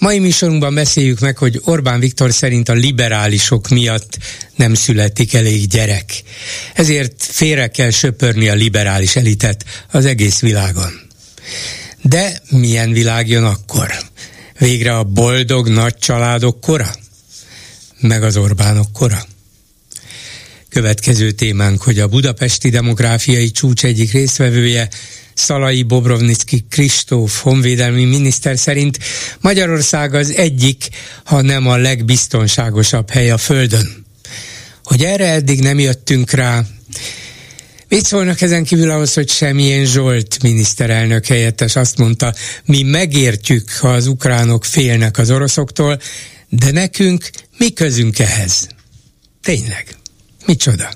Mai műsorunkban beszéljük meg, hogy Orbán Viktor szerint a liberálisok miatt nem születik elég gyerek. Ezért félre kell söpörni a liberális elitet az egész világon. De milyen világ jön akkor? Végre a boldog nagy családok kora? Meg az Orbánok kora? Következő témánk, hogy a budapesti demográfiai csúcs egyik résztvevője Szalai Bobrovnicki Kristóf honvédelmi miniszter szerint Magyarország az egyik, ha nem a legbiztonságosabb hely a Földön. Hogy erre eddig nem jöttünk rá, Mit szólnak ezen kívül ahhoz, hogy semmilyen Zsolt miniszterelnök helyettes azt mondta, mi megértjük, ha az ukránok félnek az oroszoktól, de nekünk mi közünk ehhez? Tényleg, micsoda?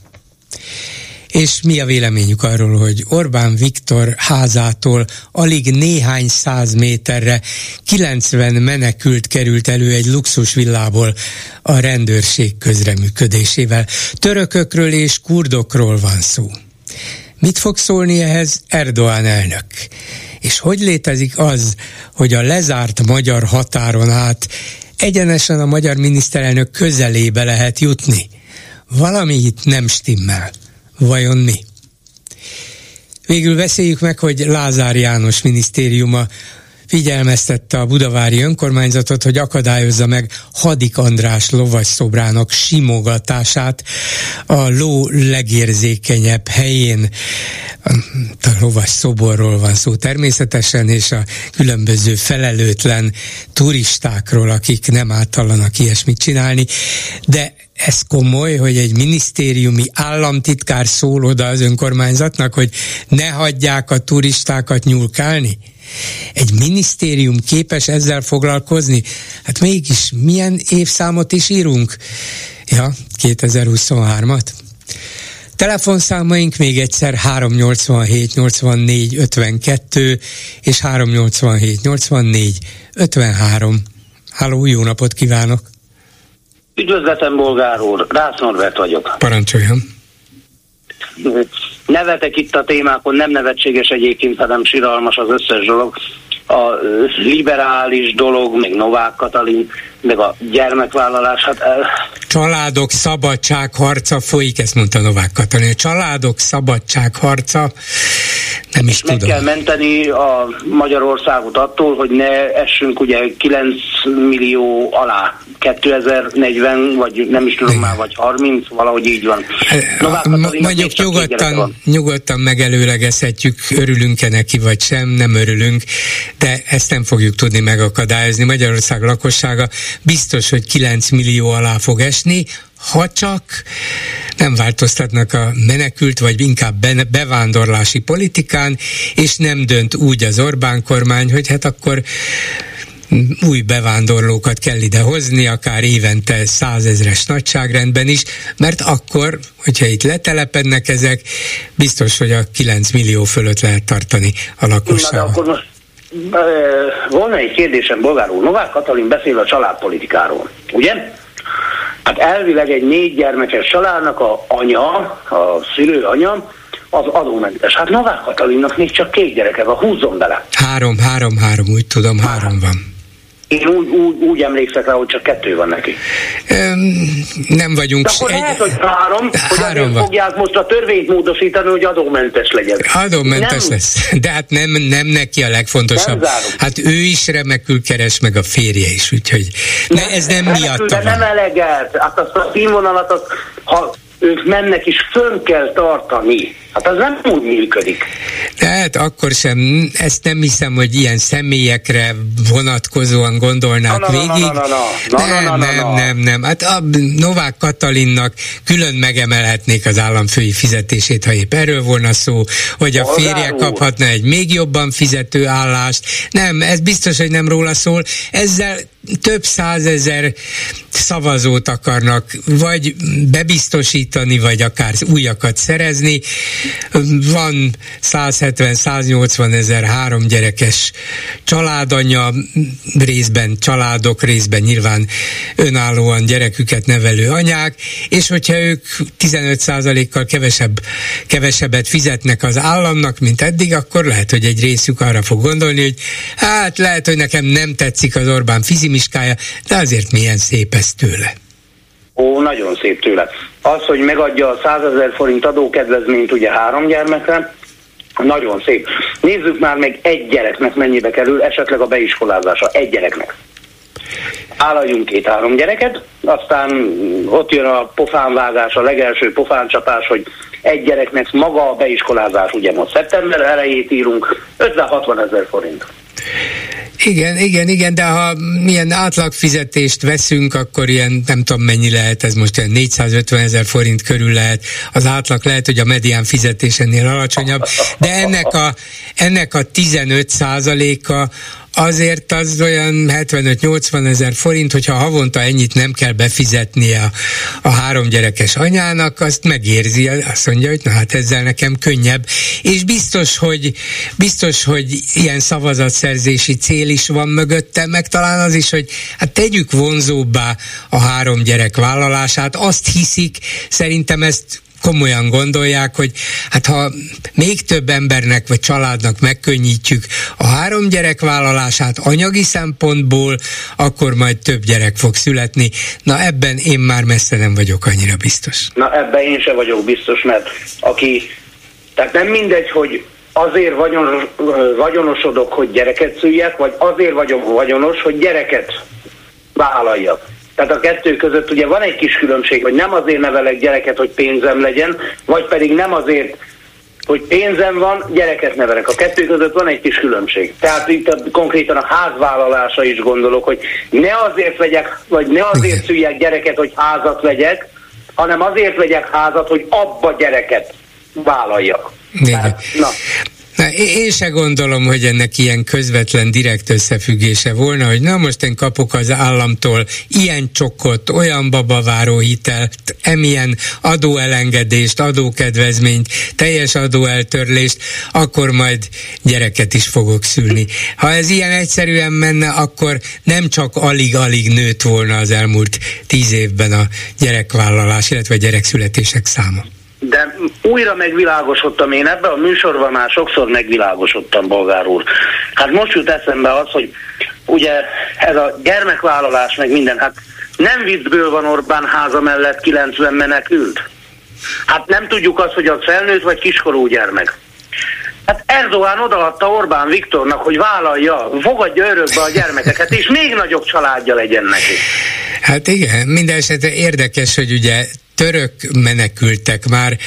És mi a véleményük arról, hogy Orbán Viktor házától alig néhány száz méterre 90 menekült került elő egy luxusvillából a rendőrség közreműködésével. Törökökről és kurdokról van szó. Mit fog szólni ehhez Erdoğan elnök? És hogy létezik az, hogy a lezárt magyar határon át egyenesen a magyar miniszterelnök közelébe lehet jutni? Valami itt nem stimmel. Vajon mi? Végül beszéljük meg, hogy Lázár János minisztériuma figyelmeztette a budavári önkormányzatot, hogy akadályozza meg Hadik András lovas szobrának simogatását a ló legérzékenyebb helyén. A lovas szoborról van szó természetesen, és a különböző felelőtlen turistákról, akik nem átallanak ilyesmit csinálni, de ez komoly, hogy egy minisztériumi államtitkár szól oda az önkormányzatnak, hogy ne hagyják a turistákat nyúlkálni? Egy minisztérium képes ezzel foglalkozni? Hát mégis milyen évszámot is írunk? Ja, 2023-at? Telefonszámaink még egyszer 387 84 52 és 387 84 53. Háló, jó napot kívánok! Üdvözletem, bolgár úr, Rász Norbert vagyok. Parancsoljon. Nevetek itt a témákon, nem nevetséges egyébként, hanem siralmas az összes dolog. A liberális dolog, meg Novák Katalin, meg a gyermekvállalás, hát... El... Családok szabadságharca folyik, ezt mondta Novák Katalin. A családok szabadságharca, nem is Meg tudom. kell menteni a Magyarországot attól, hogy ne essünk ugye 9 millió alá. 2040, vagy nem is tudom már, vagy 30, valahogy így van. Novák Mondjuk nyugodtan, nyugodtan megelőlegezhetjük, örülünk-e neki, vagy sem, nem örülünk, de ezt nem fogjuk tudni megakadályozni. Magyarország lakossága biztos, hogy 9 millió alá fog esni, ha csak nem változtatnak a menekült, vagy inkább bevándorlási politikán, és nem dönt úgy az Orbán kormány, hogy hát akkor új bevándorlókat kell ide hozni, akár évente százezres nagyságrendben is, mert akkor, hogyha itt letelepednek ezek, biztos, hogy a 9 millió fölött lehet tartani a lakosságot. akkor most volna egy kérdésem, Bolgár úr. Novák Katalin beszél a családpolitikáról, ugye? Hát elvileg egy négy gyermekes családnak a anya, a szülő anya, az adómentes. Hát Novák Katalinnak még csak két gyereke van, húzzon bele. Három, három, három, úgy tudom, három van. Én úgy, úgy, úgy emlékszek rá, hogy csak kettő van neki. Um, nem vagyunk... De akkor egy, lehet, hogy három, hogy három van. fogják most a törvényt módosítani, hogy adómentes legyen. Adómentes nem? lesz. De hát nem, nem neki a legfontosabb. Nem hát ő is remekül keres, meg a férje is, úgyhogy ne, ez nem miatt De nem eleget. Hát azt a színvonalat, azt, ha ők mennek is, fönn kell tartani. Hát az nem úgy működik. Tehát akkor sem, ezt nem hiszem, hogy ilyen személyekre vonatkozóan gondolnák na, na, végig. Na, na, na, na, nem, na, na, nem, nem, nem. Hát a Novák Katalinnak külön megemelhetnék az államfői fizetését, ha épp erről volna szó, hogy a férje kaphatna egy még jobban fizető állást. Nem, ez biztos, hogy nem róla szól. Ezzel több százezer szavazót akarnak vagy bebiztosítani, vagy akár újakat szerezni. Van 170-180 ezer három gyerekes családanya, részben családok, részben nyilván önállóan gyereküket nevelő anyák, és hogyha ők 15%-kal kevesebb, kevesebbet fizetnek az államnak, mint eddig, akkor lehet, hogy egy részük arra fog gondolni, hogy hát lehet, hogy nekem nem tetszik az Orbán fizimiskája, de azért milyen szép ez tőle. Ó, nagyon szép tőle. Az, hogy megadja a 100 ezer forint adókedvezményt ugye három gyermekre, nagyon szép. Nézzük már meg egy gyereknek mennyibe kerül, esetleg a beiskolázása. Egy gyereknek. Állaljunk két-három gyereket, aztán ott jön a pofánvágás, a legelső pofáncsapás, hogy egy gyereknek maga a beiskolázás, ugye most szeptember elejét írunk, 50-60 ezer forint. Igen, igen, igen, de ha milyen átlagfizetést veszünk, akkor ilyen nem tudom mennyi lehet, ez most ilyen 450 ezer forint körül lehet, az átlag lehet, hogy a medián fizetésennél alacsonyabb, de ennek a, ennek a 15 százaléka azért az olyan 75-80 ezer forint, hogyha havonta ennyit nem kell befizetnie a, a három gyerekes anyának, azt megérzi, azt mondja, hogy na hát ezzel nekem könnyebb, és biztos, hogy biztos, hogy ilyen szavazatszerzési cél is van mögötte, meg talán az is, hogy hát tegyük vonzóbbá a három gyerek vállalását, azt hiszik, szerintem ezt komolyan gondolják, hogy hát ha még több embernek vagy családnak megkönnyítjük a három gyerek vállalását anyagi szempontból, akkor majd több gyerek fog születni. Na ebben én már messze nem vagyok annyira biztos. Na ebben én sem vagyok biztos, mert aki, tehát nem mindegy, hogy azért vagyonos, vagyonosodok, hogy gyereket szüljek, vagy azért vagyok vagyonos, hogy gyereket vállaljak. Tehát a kettő között ugye van egy kis különbség, hogy nem azért nevelek gyereket, hogy pénzem legyen, vagy pedig nem azért, hogy pénzem van, gyereket nevelek. A kettő között van egy kis különbség. Tehát itt a, konkrétan a házvállalása is gondolok, hogy ne azért vegyek, vagy ne azért szüljek gyereket, hogy házat vegyek, hanem azért vegyek házat, hogy abba gyereket vállaljak. Tehát, na. Na, én se gondolom, hogy ennek ilyen közvetlen, direkt összefüggése volna, hogy na most én kapok az államtól ilyen csokot, olyan babaváró hitelt, emilyen adóelengedést, adókedvezményt, teljes adóeltörlést, akkor majd gyereket is fogok szülni. Ha ez ilyen egyszerűen menne, akkor nem csak alig-alig nőtt volna az elmúlt tíz évben a gyerekvállalás, illetve a gyerekszületések száma de újra megvilágosodtam én ebben a műsorban már sokszor megvilágosodtam, bolgár úr. Hát most jut eszembe az, hogy ugye ez a gyermekvállalás meg minden, hát nem viccből van Orbán háza mellett 90 menekült. Hát nem tudjuk azt, hogy az felnőtt vagy kiskorú gyermek. Hát Erdogan odaadta Orbán Viktornak, hogy vállalja, fogadja örökbe a gyermekeket, és még nagyobb családja legyen neki. Hát igen, minden esetre érdekes, hogy ugye török menekültek már.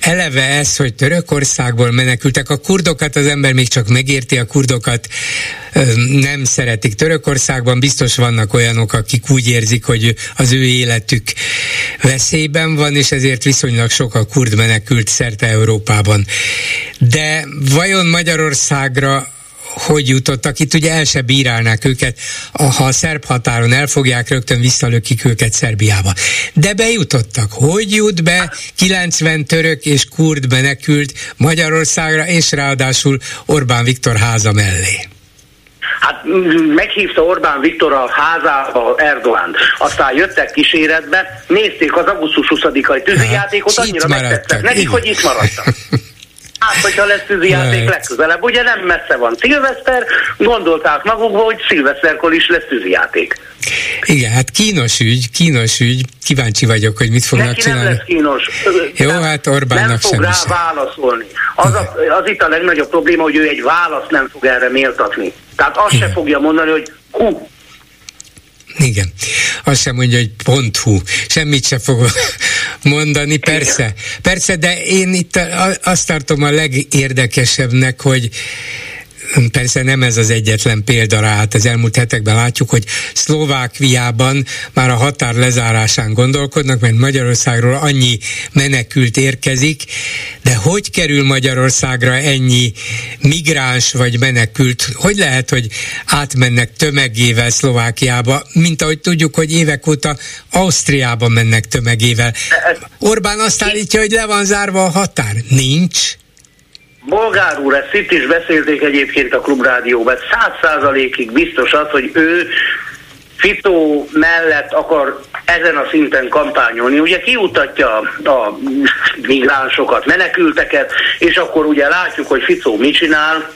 Eleve ez, hogy Törökországból menekültek. A kurdokat az ember még csak megérti, a kurdokat nem szeretik Törökországban. Biztos vannak olyanok, akik úgy érzik, hogy az ő életük veszélyben van, és ezért viszonylag sok a kurd menekült szerte Európában. De vajon Magyarországra hogy jutottak. Itt ugye el se bírálnák őket, ha a szerb határon elfogják, rögtön visszalökik őket Szerbiába. De bejutottak. Hogy jut be 90 török és kurd menekült Magyarországra, és ráadásul Orbán Viktor háza mellé? Hát meghívta Orbán Viktor a házába Erdogan. Aztán jöttek kíséretbe, nézték az augusztus 20-ai tűzijátékot, annyira megtettek nekik, hogy itt maradtak. Hát, hogyha lesz tűzijáték legközelebb. Ugye nem messze van szilveszter, gondolták magukba, hogy szilveszterkor is lesz tűzijáték. Igen, hát kínos ügy, kínos ügy. Kíváncsi vagyok, hogy mit fognak Neki csinálni. nem lesz kínos. Jó, nem, hát Orbánnak Nem fog sem rá is. válaszolni. Az, a, az itt a legnagyobb probléma, hogy ő egy választ nem fog erre méltatni. Tehát azt se fogja mondani, hogy hú, Igen. Azt sem mondja, hogy pont hú. Semmit se fog mondani, persze. Persze, de én itt azt tartom a legérdekesebbnek, hogy Persze nem ez az egyetlen példa rá, hát az elmúlt hetekben látjuk, hogy Szlovákiában már a határ lezárásán gondolkodnak, mert Magyarországról annyi menekült érkezik, de hogy kerül Magyarországra ennyi migráns vagy menekült? Hogy lehet, hogy átmennek tömegével Szlovákiába, mint ahogy tudjuk, hogy évek óta Ausztriába mennek tömegével. Orbán azt állítja, hogy le van zárva a határ. Nincs. Bolgár úr, ezt itt is beszélték egyébként a klubrádióban, száz százalékig biztos az, hogy ő Fitó mellett akar ezen a szinten kampányolni. Ugye kiutatja a migránsokat, menekülteket, és akkor ugye látjuk, hogy Ficó mit csinál,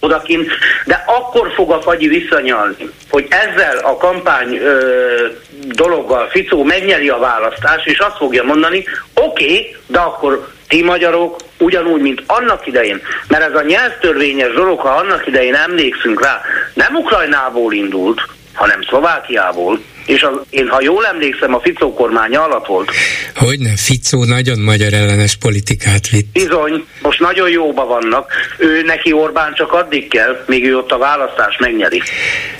odakint, de akkor fog a fagyi visszanyalni, hogy ezzel a kampány ö, dologgal Ficó megnyeri a választást, és azt fogja mondani, oké, okay, de akkor ti magyarok ugyanúgy, mint annak idején, mert ez a nyelvtörvényes dolog, ha annak idején emlékszünk rá, nem Ukrajnából indult, hanem Szlovákiából, és az, én, ha jól emlékszem, a Ficó kormánya alatt volt. Hogyne, Ficó nagyon magyar ellenes politikát vitt. Bizony, most nagyon jóba vannak. Ő neki Orbán csak addig kell, míg ő ott a választást megnyeri.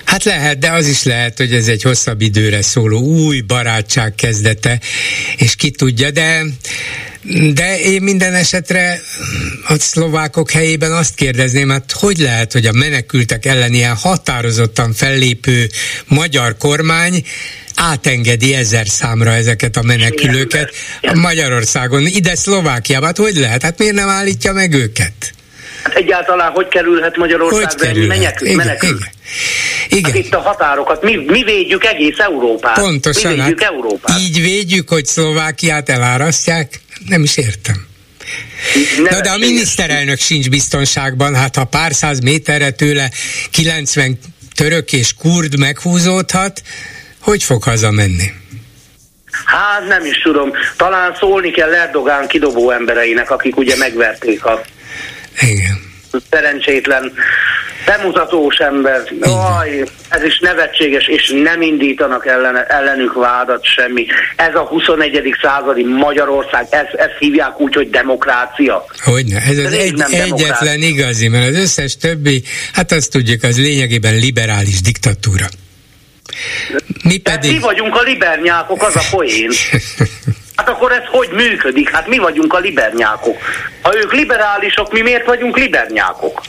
Hát lehet, de az is lehet, hogy ez egy hosszabb időre szóló új barátság kezdete, és ki tudja, de de én minden esetre a szlovákok helyében azt kérdezném, hát hogy lehet, hogy a menekültek ellen ilyen határozottan fellépő magyar kormány átengedi ezer számra ezeket a menekülőket a Magyarországon, ide Szlovákiába. Hát hogy lehet? Hát miért nem állítja meg őket? Hát egyáltalán hogy kerülhet Magyarországra hogy kerülhet? menekül? Igen? Igen. Igen. Hát itt a határokat, mi, mi védjük egész Európát. Pontosan. Mi védjük hát Európát. Így védjük, hogy Szlovákiát elárasztják? Nem is értem. Na de a miniszterelnök sincs biztonságban, hát ha pár száz méterre tőle 90 török és kurd meghúzódhat, hogy fog hazamenni? Hát nem is tudom. Talán szólni kell Erdogán kidobó embereinek, akik ugye megverték a Igen. szerencsétlen bemutatós ember. Aj, ez is nevetséges, és nem indítanak ellene, ellenük vádat semmi. Ez a 21. századi Magyarország, ezt, ezt hívják úgy, hogy demokrácia. Hogyne, ez az egy, egyetlen igazi, mert az összes többi, hát azt tudjuk, az lényegében liberális diktatúra. Mi pedig... mi vagyunk a libernyákok, az a poén. Hát akkor ez hogy működik? Hát mi vagyunk a libernyákok. Ha ők liberálisok, mi miért vagyunk libernyákok?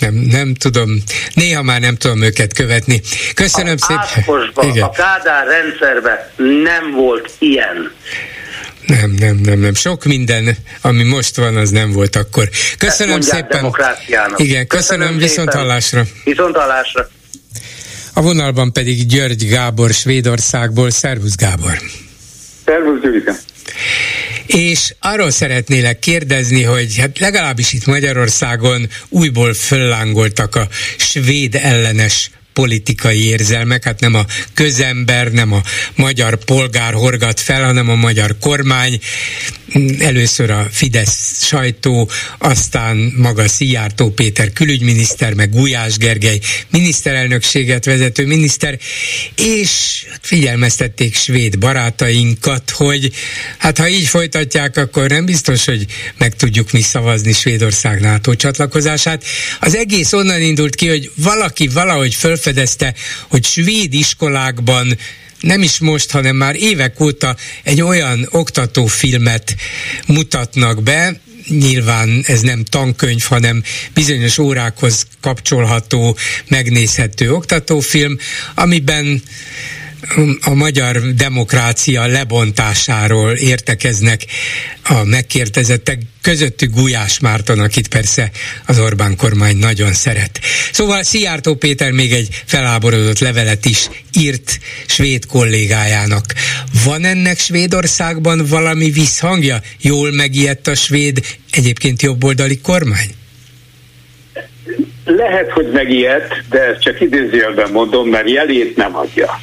Nem, nem tudom. Néha már nem tudom őket követni. Köszönöm a szépen. Igen. a Kádár rendszerben nem volt ilyen. Nem, nem, nem, nem. Sok minden, ami most van, az nem volt akkor. Köszönöm szépen. Demokráciának. Igen, köszönöm, köszönöm viszont hallásra. Viszont hallásra. A vonalban pedig György Gábor Svédországból. Szervusz Gábor! Szervusz Gyurika! És arról szeretnélek kérdezni, hogy hát legalábbis itt Magyarországon újból föllángoltak a svéd ellenes politikai érzelmek, hát nem a közember, nem a magyar polgár horgat fel, hanem a magyar kormány, először a Fidesz sajtó, aztán maga Szijjártó Péter külügyminiszter, meg Gulyás Gergely miniszterelnökséget vezető miniszter, és figyelmeztették svéd barátainkat, hogy hát ha így folytatják, akkor nem biztos, hogy meg tudjuk mi szavazni Svédország NATO csatlakozását. Az egész onnan indult ki, hogy valaki valahogy fölfedezte, hogy svéd iskolákban nem is most, hanem már évek óta egy olyan oktatófilmet mutatnak be, nyilván ez nem tankönyv, hanem bizonyos órákhoz kapcsolható, megnézhető oktatófilm, amiben a magyar demokrácia lebontásáról értekeznek a megkérdezettek, közöttük Gulyás Márton, akit persze az Orbán kormány nagyon szeret. Szóval Szijjártó Péter még egy feláborodott levelet is írt svéd kollégájának. Van ennek Svédországban valami visszhangja? Jól megijedt a svéd, egyébként jobboldali kormány? Lehet, hogy megijedt, de ezt csak idézőjelben mondom, mert jelét nem adja.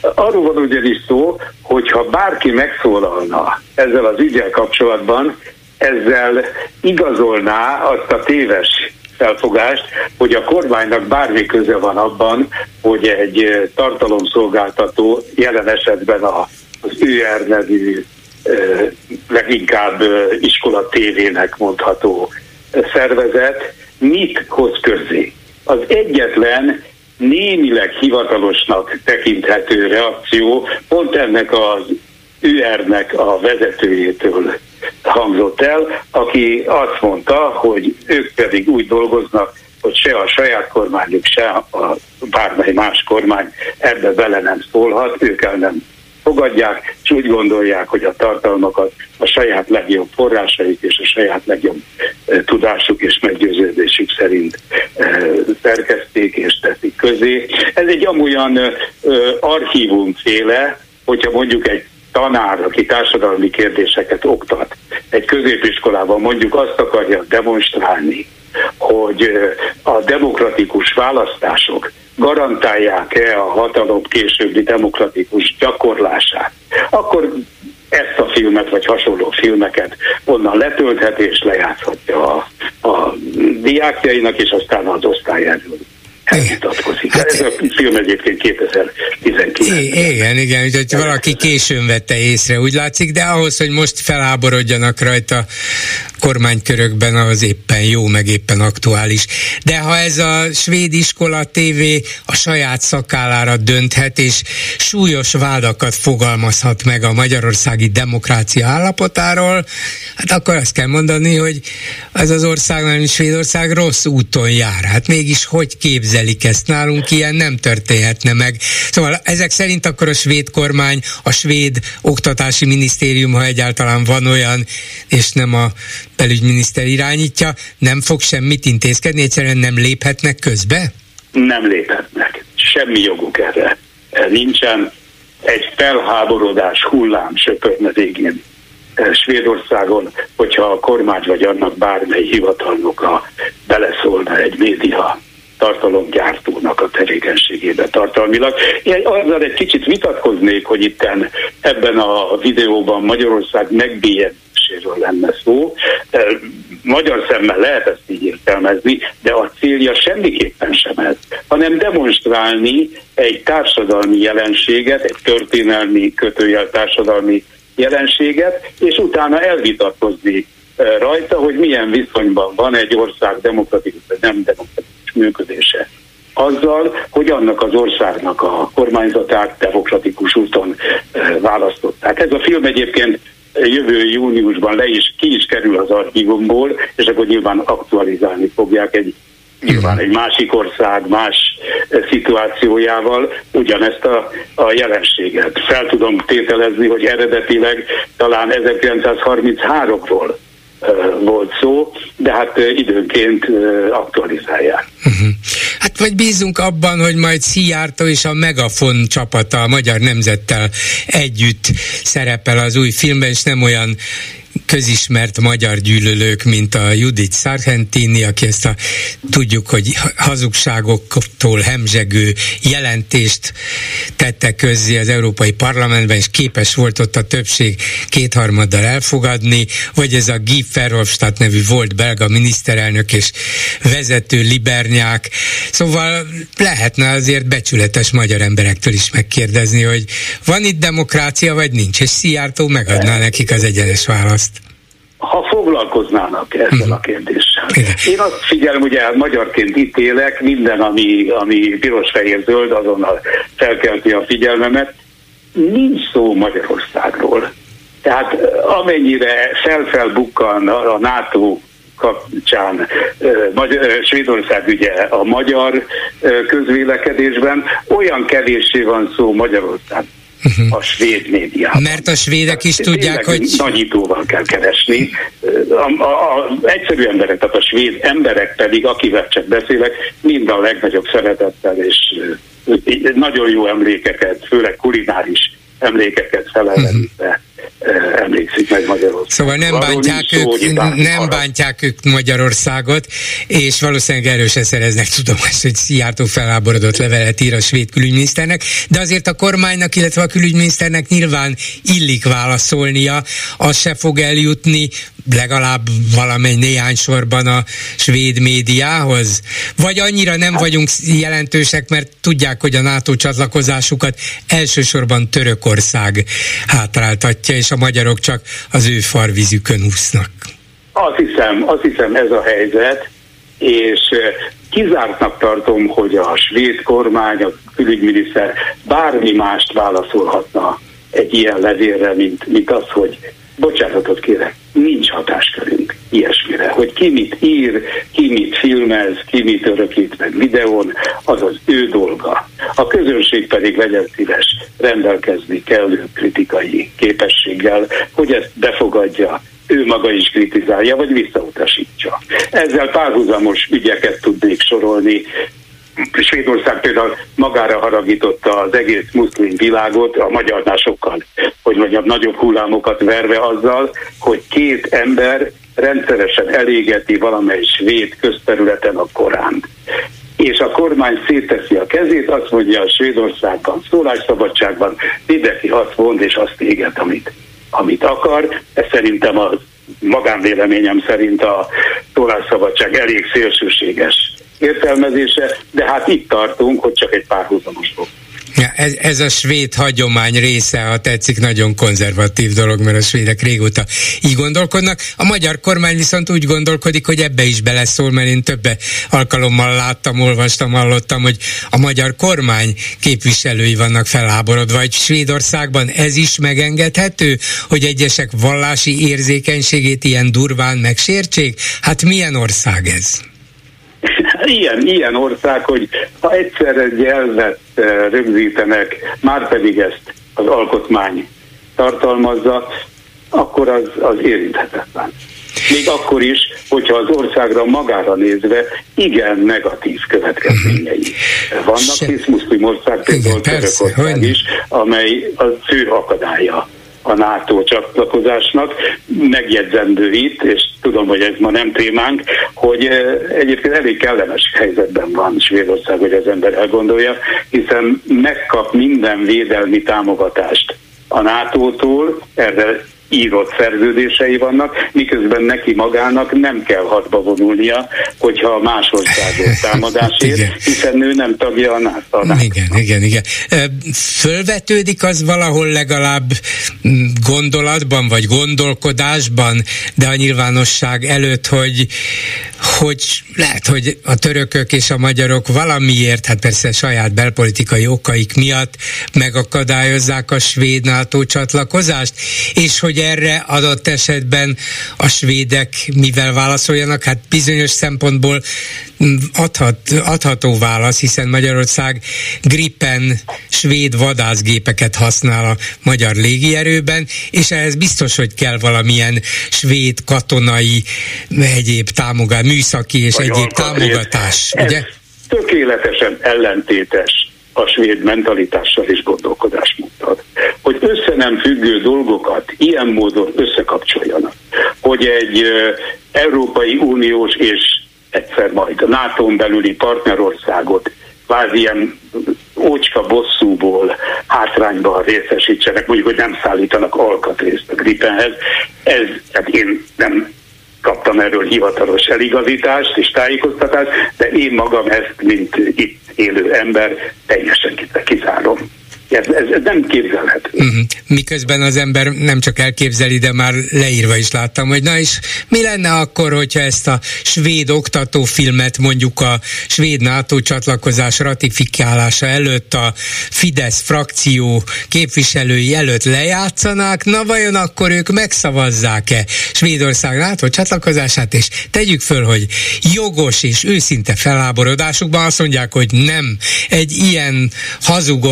Arról van ugyanis szó, hogyha bárki megszólalna ezzel az ügyel kapcsolatban, ezzel igazolná azt a téves felfogást, hogy a kormánynak bármi köze van abban, hogy egy tartalomszolgáltató jelen esetben a, az ÜR nevű leginkább iskola tévének mondható szervezet mit hoz közé. Az egyetlen némileg hivatalosnak tekinthető reakció pont ennek az ÜR-nek a vezetőjétől hangzott el, aki azt mondta, hogy ők pedig úgy dolgoznak, hogy se a saját kormányuk, se a bármely más kormány ebbe bele nem szólhat, ők el nem fogadják, és úgy gondolják, hogy a tartalmakat a saját legjobb forrásaik és a saját legjobb e, tudásuk és meggyőződésük szerint e, szerkezték és teszik közé. Ez egy amolyan e, archívumféle, hogyha mondjuk egy tanár, aki társadalmi kérdéseket oktat, egy középiskolában mondjuk azt akarja demonstrálni, hogy a demokratikus választások garantálják-e a hatalom későbbi demokratikus gyakorlását, akkor ezt a filmet vagy hasonló filmeket onnan letölthet és lejátszhatja a, a diákjainak, és aztán az osztályáról elvitatkozik. Hát, Ez a film egyébként 2019 Igen, igen, hogy valaki későn vette észre, úgy látszik, de ahhoz, hogy most feláborodjanak rajta kormánykörökben, az éppen jó, meg éppen aktuális. De ha ez a svéd iskola TV a saját szakállára dönthet, és súlyos vádakat fogalmazhat meg a magyarországi demokrácia állapotáról, hát akkor azt kell mondani, hogy ez az ország, nem Svédország rossz úton jár. Hát mégis hogy képzel kezelik ezt. Nálunk ilyen nem történhetne meg. Szóval ezek szerint akkor a svéd kormány, a svéd oktatási minisztérium, ha egyáltalán van olyan, és nem a belügyminiszter irányítja, nem fog semmit intézkedni, egyszerűen nem léphetnek közbe? Nem léphetnek. Semmi joguk erre. Nincsen egy felháborodás hullám söpörne végén Svédországon, hogyha a kormány vagy annak bármely hivatalnoka beleszólna egy média tartalomgyártónak a tevékenységébe tartalmilag. Én azzal egy kicsit vitatkoznék, hogy itt ebben a videóban Magyarország megbélyegzéséről lenne szó. Magyar szemmel lehet ezt így értelmezni, de a célja semmiképpen sem ez, hanem demonstrálni egy társadalmi jelenséget, egy történelmi kötőjel társadalmi jelenséget, és utána elvitatkozni rajta, hogy milyen viszonyban van egy ország demokratikus vagy nem demokratikus működése. Azzal, hogy annak az országnak a kormányzatát demokratikus úton választották. Ez a film egyébként jövő júniusban le is, ki is kerül az archívumból, és akkor nyilván aktualizálni fogják egy nyilván egy másik ország más szituációjával ugyanezt a, a jelenséget. Fel tudom tételezni, hogy eredetileg talán 1933-ról volt szó, de hát időnként aktualizálják. Uh-huh. Hát vagy bízunk abban, hogy majd Szijjártó és a Megafon csapata a Magyar Nemzettel együtt szerepel az új filmben, és nem olyan közismert magyar gyűlölők, mint a Judith Sargentini, aki ezt a tudjuk, hogy hazugságoktól hemzsegő jelentést tette közzé az Európai Parlamentben, és képes volt ott a többség kétharmaddal elfogadni, vagy ez a Guy Verhofstadt nevű volt belga miniszterelnök és vezető libernyák. Szóval lehetne azért becsületes magyar emberektől is megkérdezni, hogy van itt demokrácia, vagy nincs, és Szijjártó megadná nekik az egyenes választ ha foglalkoznának ezzel a kérdéssel. Én azt figyelem, ugye hát magyarként itt élek, minden, ami, ami piros-fehér-zöld, azonnal felkelti a figyelmemet. Nincs szó Magyarországról. Tehát amennyire felfelbukkan a NATO kapcsán Svédország ugye a magyar közvélekedésben, olyan kevéssé van szó Magyarország uh-huh. a svéd médiában. Mert a svédek is tudják, hogy... Nagyítóval kell keresni. A, a, a egyszerű emberek, tehát a svéd emberek pedig, akivel csak beszélek, mind a legnagyobb szeretettel és nagyon jó emlékeket, főleg kulináris emlékeket felelvenítve uh-huh emlékszik meg Magyarország. Szóval nem bántják, ők, nem bántják ők Magyarországot, és valószínűleg erősen szereznek tudomást, hogy Szijjártó feláborodott levelet ír a svéd külügyminiszternek, de azért a kormánynak, illetve a külügyminiszternek nyilván illik válaszolnia, az se fog eljutni legalább valamely néhány sorban a svéd médiához? Vagy annyira nem vagyunk jelentősek, mert tudják, hogy a NATO csatlakozásukat elsősorban Törökország hátráltatja, és a magyarok csak az ő farvizükön úsznak? Azt hiszem, azt hiszem ez a helyzet, és kizártnak tartom, hogy a svéd kormány, a külügyminiszter bármi mást válaszolhatna egy ilyen levélre, mint, mint az, hogy bocsánatot kérek, nincs hatáskörünk ilyesmire, hogy ki mit ír, ki mit filmez, ki mit örökít meg videón, az az ő dolga. A közönség pedig legyen szíves rendelkezni kellő kritikai képességgel, hogy ezt befogadja, ő maga is kritizálja, vagy visszautasítsa. Ezzel párhuzamos ügyeket tudnék sorolni, Svédország például magára haragította az egész muszlim világot, a magyarnál sokkal, hogy mondjam, nagyobb hullámokat verve azzal, hogy két ember rendszeresen elégeti valamely svéd közterületen a Koránt. És a kormány szétteszi a kezét, azt mondja a Svédországban, szólásszabadságban, mindenki azt mond és azt éget, amit, amit akar. Ez szerintem a magánvéleményem szerint a szólásszabadság elég szélsőséges értelmezése, de hát itt tartunk, hogy csak egy párhuzamos dolog. Ja, ez, ez a svéd hagyomány része, ha tetszik, nagyon konzervatív dolog, mert a svédek régóta így gondolkodnak. A magyar kormány viszont úgy gondolkodik, hogy ebbe is beleszól, mert én több alkalommal láttam, olvastam, hallottam, hogy a magyar kormány képviselői vannak felháborodva, hogy Svédországban ez is megengedhető, hogy egyesek vallási érzékenységét ilyen durván megsértsék? Hát milyen ország ez? Ilyen, ilyen ország, hogy ha egyszer egy elvet eh, rögzítenek, már pedig ezt az alkotmány tartalmazza, akkor az, az érinthetetlen. Még akkor is, hogyha az országra magára nézve igen negatív következményei vannak, hisz muszlim ország, például Törökország is, amely a fő akadálya a NATO csatlakozásnak. Megjegyzendő itt, és tudom, hogy ez ma nem témánk, hogy eh, egyébként elég kellemes helyzetben van Svédország, hogy az ember elgondolja, hiszen megkap minden védelmi támogatást a NATO-tól, erre írott szerződései vannak, miközben neki magának nem kell hadba vonulnia, hogyha más országok támadásért, hiszen ő nem tagja a nato Igen, igen, igen. Fölvetődik az valahol legalább mm, gondolatban, vagy gondolkodásban, de a nyilvánosság előtt, hogy, hogy lehet, hogy a törökök és a magyarok valamiért, hát persze saját belpolitikai okaik miatt megakadályozzák a svéd NATO csatlakozást, és hogy erre adott esetben a svédek mivel válaszoljanak? Hát bizonyos szempontból adhat, adható válasz, hiszen Magyarország Gripen svéd vadászgépeket használ a magyar légierőben, és ehhez biztos, hogy kell valamilyen svéd katonai egyéb támogatás, műszaki és Vagy egyéb támogatás, ugye? Tökéletesen ellentétes a svéd mentalitással és gondolkodásmóddal. Hogy össze nem függő dolgokat ilyen módon összekapcsoljanak. Hogy egy Európai Uniós és egyszer majd a nato belüli partnerországot kvázi ilyen ócska bosszúból hátrányban részesítsenek, mondjuk, hogy nem szállítanak alkatrészt a Gripenhez. Ez, hát én nem kaptam erről hivatalos eligazítást és tájékoztatást, de én magam ezt, mint itt élő ember, teljesen kizárom. Ez, ez, nem képzelhető. Uh-huh. Miközben az ember nem csak elképzeli, de már leírva is láttam, hogy na és mi lenne akkor, hogyha ezt a svéd oktatófilmet mondjuk a svéd NATO csatlakozás ratifikálása előtt a Fidesz frakció képviselői előtt lejátszanák, na vajon akkor ők megszavazzák-e Svédország NATO csatlakozását, és tegyük föl, hogy jogos és őszinte felháborodásukban azt mondják, hogy nem, egy ilyen hazug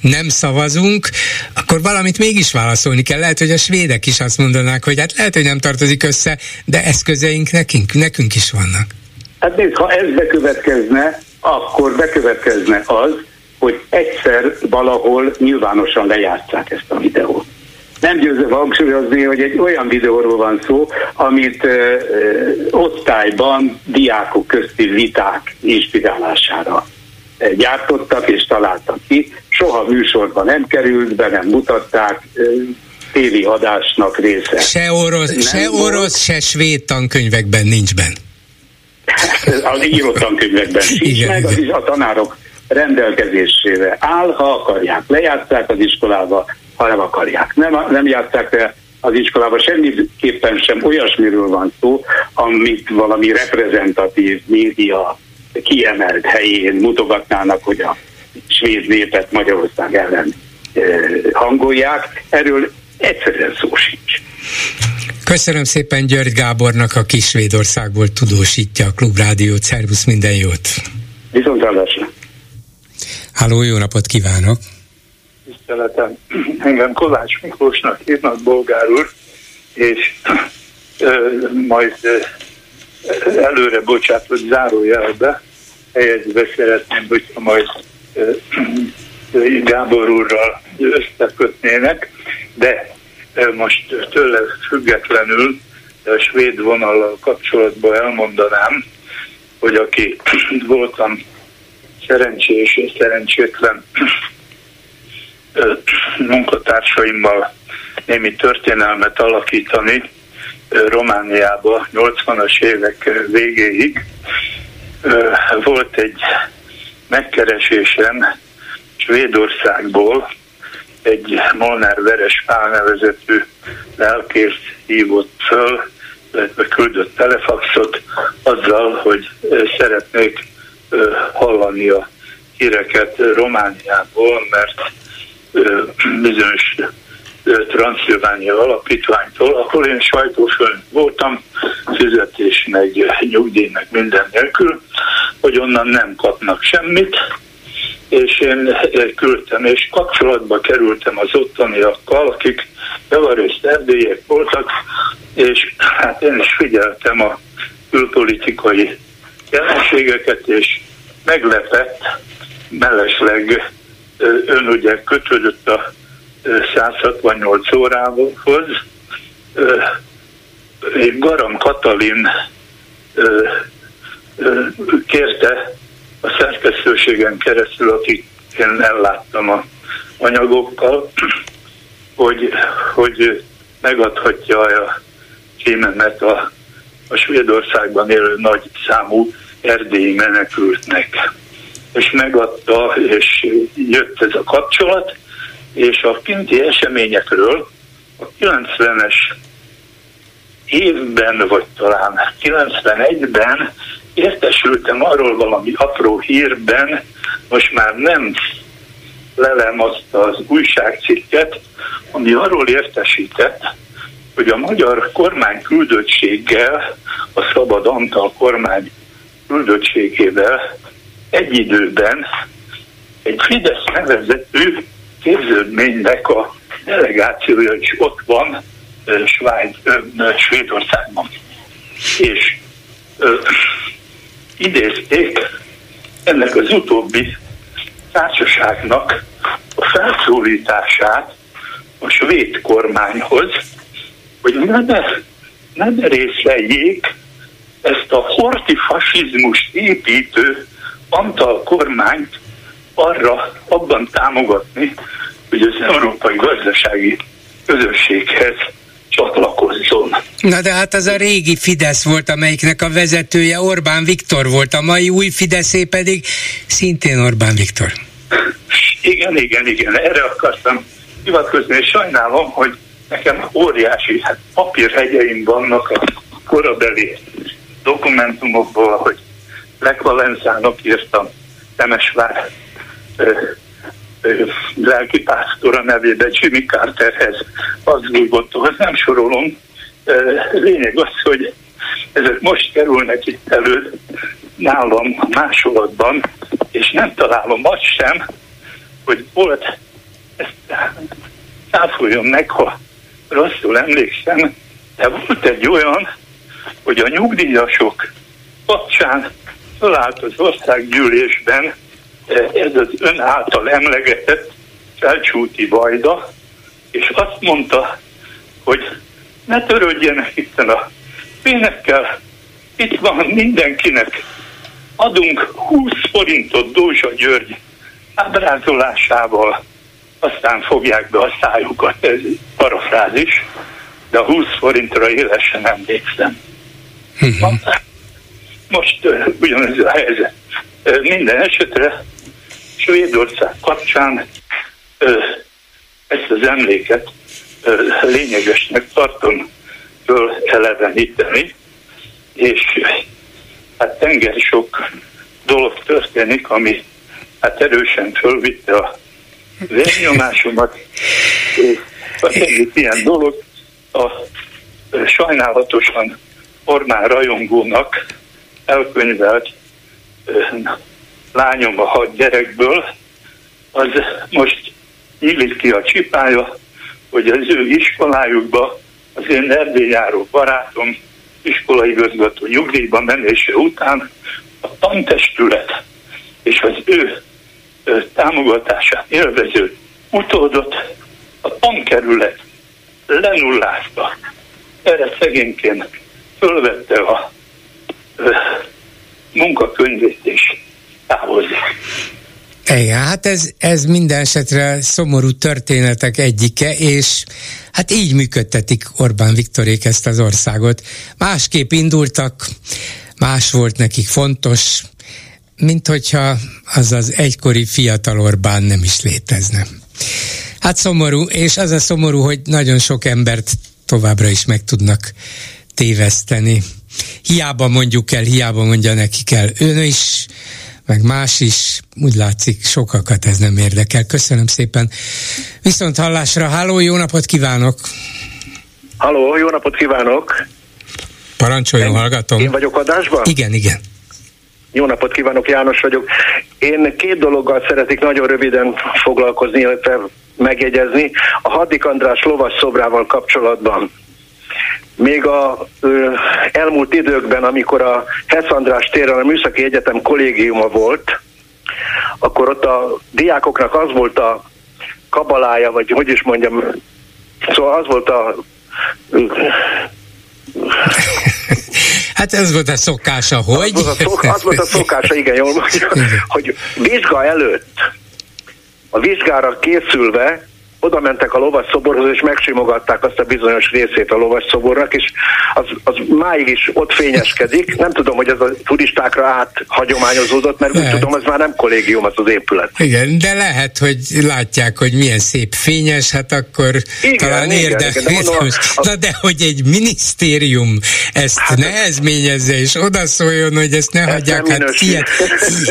nem szavazunk, akkor valamit mégis válaszolni kell. Lehet, hogy a svédek is azt mondanák, hogy hát lehet, hogy nem tartozik össze, de eszközeink nekünk, nekünk is vannak. Hát nézd, ha ez bekövetkezne, akkor bekövetkezne az, hogy egyszer valahol nyilvánosan lejátszák ezt a videót. Nem győzöm hangsúlyozni, hogy egy olyan videóról van szó, amit ö, ö, osztályban diákok közti viták inspirálására gyártottak és találtak ki. Soha műsorban nem került be, nem mutatták, téli adásnak része. Se orosz, se, orosz se svéd tankönyvekben nincs benne. az írott tankönyvekben sincs meg, az is a tanárok rendelkezésére áll, ha akarják. Lejátszák az iskolába, ha nem akarják. Nem, nem játszák le az iskolába, semmiképpen sem olyasmiről van szó, amit valami reprezentatív média kiemelt helyén mutogatnának, hogy a svéd népet Magyarország ellen hangolják. Erről egyszerűen szó sincs. Köszönöm szépen György Gábornak, a Kisvédországból tudósítja a Klubrádiót. Szervusz, minden jót! Viszontlátásra! Háló, jó napot kívánok! Tiszteletem, engem Kovács Miklósnak hívnak bolgár úr, és ö, majd ö, előre bocsátott zárójelbe helyezve szeretném, hogyha majd Gábor úrral összekötnének, de most tőle függetlenül a svéd vonallal kapcsolatban elmondanám, hogy aki voltam szerencsés és szerencsétlen munkatársaimmal némi történelmet alakítani Romániába 80-as évek végéig. Volt egy megkeresésem Svédországból, egy Molnár Veres Pál nevezetű lelkész hívott föl, illetve küldött telefaxot azzal, hogy szeretnék hallani a híreket Romániából, mert bizonyos Transzilvánia alapítványtól, akkor én sajtófőn voltam, fizetés, meg nyugdíj, meg minden nélkül, hogy onnan nem kapnak semmit, és én küldtem, és kapcsolatba kerültem az ottaniakkal, akik javarészt erdélyek voltak, és hát én is figyeltem a külpolitikai jelenségeket, és meglepett, mellesleg ön ugye kötődött a 168 órához, Garam Katalin kérte a szerkesztőségen keresztül, akik én elláttam a anyagokkal, hogy, hogy megadhatja a címemet a, a Svédországban élő nagy számú erdélyi menekültnek. És megadta, és jött ez a kapcsolat, és a kinti eseményekről a 90-es évben, vagy talán 91-ben értesültem arról valami apró hírben, most már nem lelem azt az újságcikket, ami arról értesített, hogy a magyar kormány küldöttséggel, a Szabad Antal kormány küldöttségével egy időben egy Fidesz nevezetű képződménynek a delegációja is ott van Svájc, Svédországban. És ö, idézték ennek az utóbbi társaságnak a felszólítását a svéd kormányhoz, hogy ne, ne, ne részleljék ezt a horti fasizmus építő Antal kormányt arra abban támogatni, hogy az európai gazdasági közösséghez csatlakozzon. Na de hát az a régi Fidesz volt, amelyiknek a vezetője Orbán Viktor volt, a mai új Fideszé pedig szintén Orbán Viktor. Igen, igen, igen, erre akartam hivatkozni, és sajnálom, hogy nekem óriási hát papírhegyeim vannak a korabeli dokumentumokból, hogy Lech Valenzának írtam Temesvár lelkipásztora nevébe Jimmy Carterhez az az nem sorolom. Lényeg az, hogy ezek most kerülnek itt elő nálam másolatban, és nem találom azt sem, hogy volt, ezt cáfoljon meg, ha rosszul emlékszem, de volt egy olyan, hogy a nyugdíjasok kapcsán fölállt az országgyűlésben ez az ön által emlegetett felcsúti vajda, és azt mondta, hogy ne törődjenek itt a pénekkel, itt van mindenkinek, adunk 20 forintot Dózsa György ábrázolásával, aztán fogják be a szájukat, ez parafrázis, de a 20 forintra élesen emlékszem. Uh-huh. Most uh, ugyanez a helyzet. Uh, minden esetre Svédország kapcsán uh, ezt az emléket uh, lényegesnek tartom föl eleveníteni, és hát tenger sok dolog történik, ami hát erősen fölvitte a vérnyomásomat. Az egyik ilyen dolog a sajnálatosan Orbán rajongónak elkönyvelt lányom a hat gyerekből, az most nyílik ki a csipája, hogy az ő iskolájukba az én erdélyjáró barátom iskolaigazgató nyugdíjba menése után a tantestület és az ő támogatását élvező utódot a tankerület lenullázta. Erre szegényként fölvette a munkakönyvét és távozik. Igen, hát ez, ez minden esetre szomorú történetek egyike, és hát így működtetik Orbán Viktorék ezt az országot. Másképp indultak, más volt nekik fontos, mint hogyha az az egykori fiatal Orbán nem is létezne. Hát szomorú, és az a szomorú, hogy nagyon sok embert továbbra is meg tudnak téveszteni. Hiába mondjuk el, hiába mondja neki kell. Ön is, meg más is, úgy látszik, sokakat ez nem érdekel. Köszönöm szépen. Viszont hallásra, háló, jó napot kívánok! Halló, jó napot kívánok! Parancsoljon, hallgatom. Én vagyok adásban? Igen, igen. Jó napot kívánok, János vagyok. Én két dologgal szeretik nagyon röviden foglalkozni, illetve megjegyezni. A Haddik András lovas szobrával kapcsolatban. Még a ö, elmúlt időkben, amikor a Hesz András téren a Műszaki Egyetem kollégiuma volt, akkor ott a diákoknak az volt a kabalája, vagy hogy is mondjam, szóval az volt a Hát ez volt a szokása, hogy? Az volt a, szok, az volt a szokása, igen, jól mondja, hogy vizsga előtt, a vizsgára készülve oda mentek a lovas szoborhoz, és megsimogatták azt a bizonyos részét a lovas szobornak, és az, az máig is ott fényeskedik. Nem tudom, hogy ez a turistákra áthagyományozódott, mert lehet. úgy tudom, ez már nem kollégium, az az épület. Igen, de lehet, hogy látják, hogy milyen szép fényes, hát akkor igen, talán érdekes. De, mondom, a... Na de hogy egy minisztérium ezt hát nehezményezze, és odaszóljon, hogy ezt ne hagyják, hát ilyen,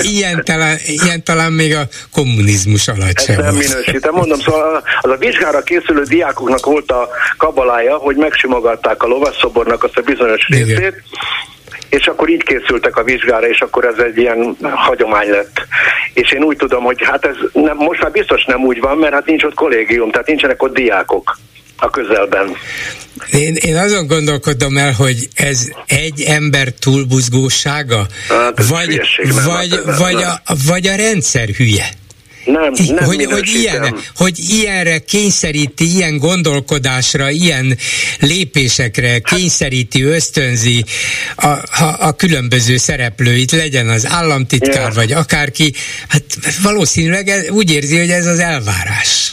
ilyen, talán, ilyen talán még a kommunizmus alatt sem. nem minősítem, mondom, szóval az a vizsgára készülő diákoknak volt a kabalája, hogy megsimogatták a lovasszobornak azt a bizonyos részét, Igen és akkor így készültek a vizsgára, és akkor ez egy ilyen hagyomány lett. És én úgy tudom, hogy hát ez nem, most már biztos nem úgy van, mert hát nincs ott kollégium, tehát nincsenek ott diákok a közelben. Én, én azon gondolkodom el, hogy ez egy ember túlbuzgósága, hát vagy, vagy, vagy, a, vagy a rendszer hülye. Nem, nem hogy, hogy, ilyen, hogy ilyenre kényszeríti, ilyen gondolkodásra, ilyen lépésekre kényszeríti, ösztönzi a, a, a különböző szereplőit, legyen az államtitkár, yeah. vagy akárki, hát valószínűleg ez, úgy érzi, hogy ez az elvárás.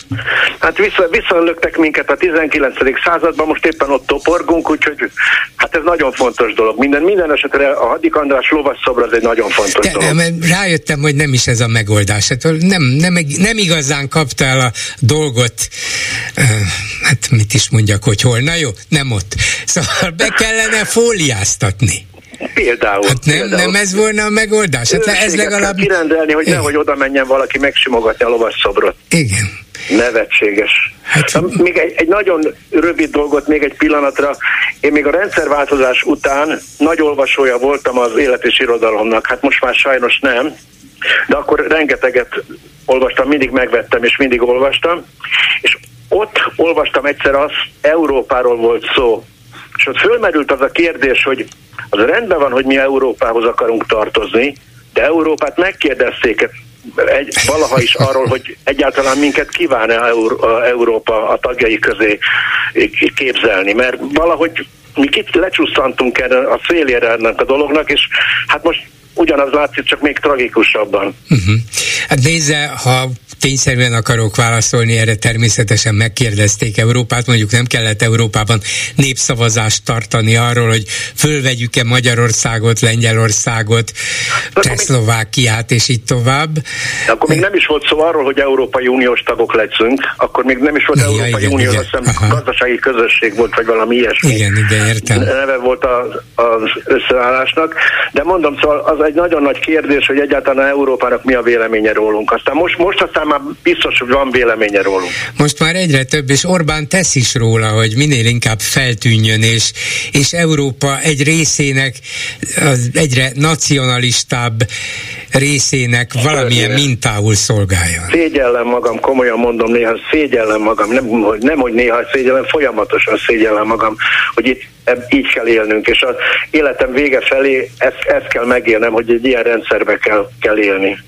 Hát vissza, visszalöktek minket a 19. században, most éppen ott toporgunk, úgyhogy hát ez nagyon fontos dolog. Minden, minden esetre a Hadik András lovasszobra az egy nagyon fontos De, dolog. Nem, rájöttem, hogy nem is ez a megoldás. Hát nem, nem, nem igazán kapta el a dolgot, hát mit is mondjak, hogy hol, na jó, nem ott. Szóval be kellene fóliáztatni. Például. Hát nem, például. nem ez volna a megoldás? Hát ez legalább... kirendelni, hogy nehogy oda menjen valaki megsimogatni a lovas szobrot. Igen. Nevetséges. Hát, még egy, egy nagyon rövid dolgot, még egy pillanatra. Én még a rendszerváltozás után nagy olvasója voltam az élet és irodalomnak. Hát most már sajnos nem, de akkor rengeteget olvastam, mindig megvettem és mindig olvastam, és ott olvastam egyszer azt, Európáról volt szó, és ott fölmerült az a kérdés, hogy az rendben van, hogy mi Európához akarunk tartozni, de Európát megkérdezték egy, valaha is arról, hogy egyáltalán minket kíván-e Európa a tagjai közé képzelni, mert valahogy mi kit lecsúsztantunk erre a szélére ennek a dolognak, és hát most ugyanaz látszik, csak még tragikusabban. Uh-huh. Hát nézze, ha tényszerűen akarok válaszolni erre, természetesen megkérdezték Európát, mondjuk nem kellett Európában népszavazást tartani arról, hogy fölvegyük-e Magyarországot, Lengyelországot, Csehszlovákiát és így tovább. De akkor még nem is volt szó arról, hogy Európai Uniós tagok leszünk, akkor még nem is volt ja, Európai igen, Unió, igen. azt hiszem gazdasági közösség volt, vagy valami ilyesmi. Igen, igen, értem. Neve volt az, az összeállásnak, de mondom, szóval az egy nagyon nagy kérdés, hogy egyáltalán Európának mi a véleménye rólunk. Aztán most, most aztán már biztos, hogy van véleménye rólunk. Most már egyre több, és Orbán tesz is róla, hogy minél inkább feltűnjön, és, és Európa egy részének, az egyre nacionalistább részének valamilyen mintául szolgáljon. Szégyellem magam, komolyan mondom, néha szégyellem magam, nem, nem hogy néha szégyellem, folyamatosan szégyellem magam, hogy itt így kell élnünk, és az életem vége felé ezt, ezt kell megélnem, hogy egy ilyen rendszerbe kell, kell élni.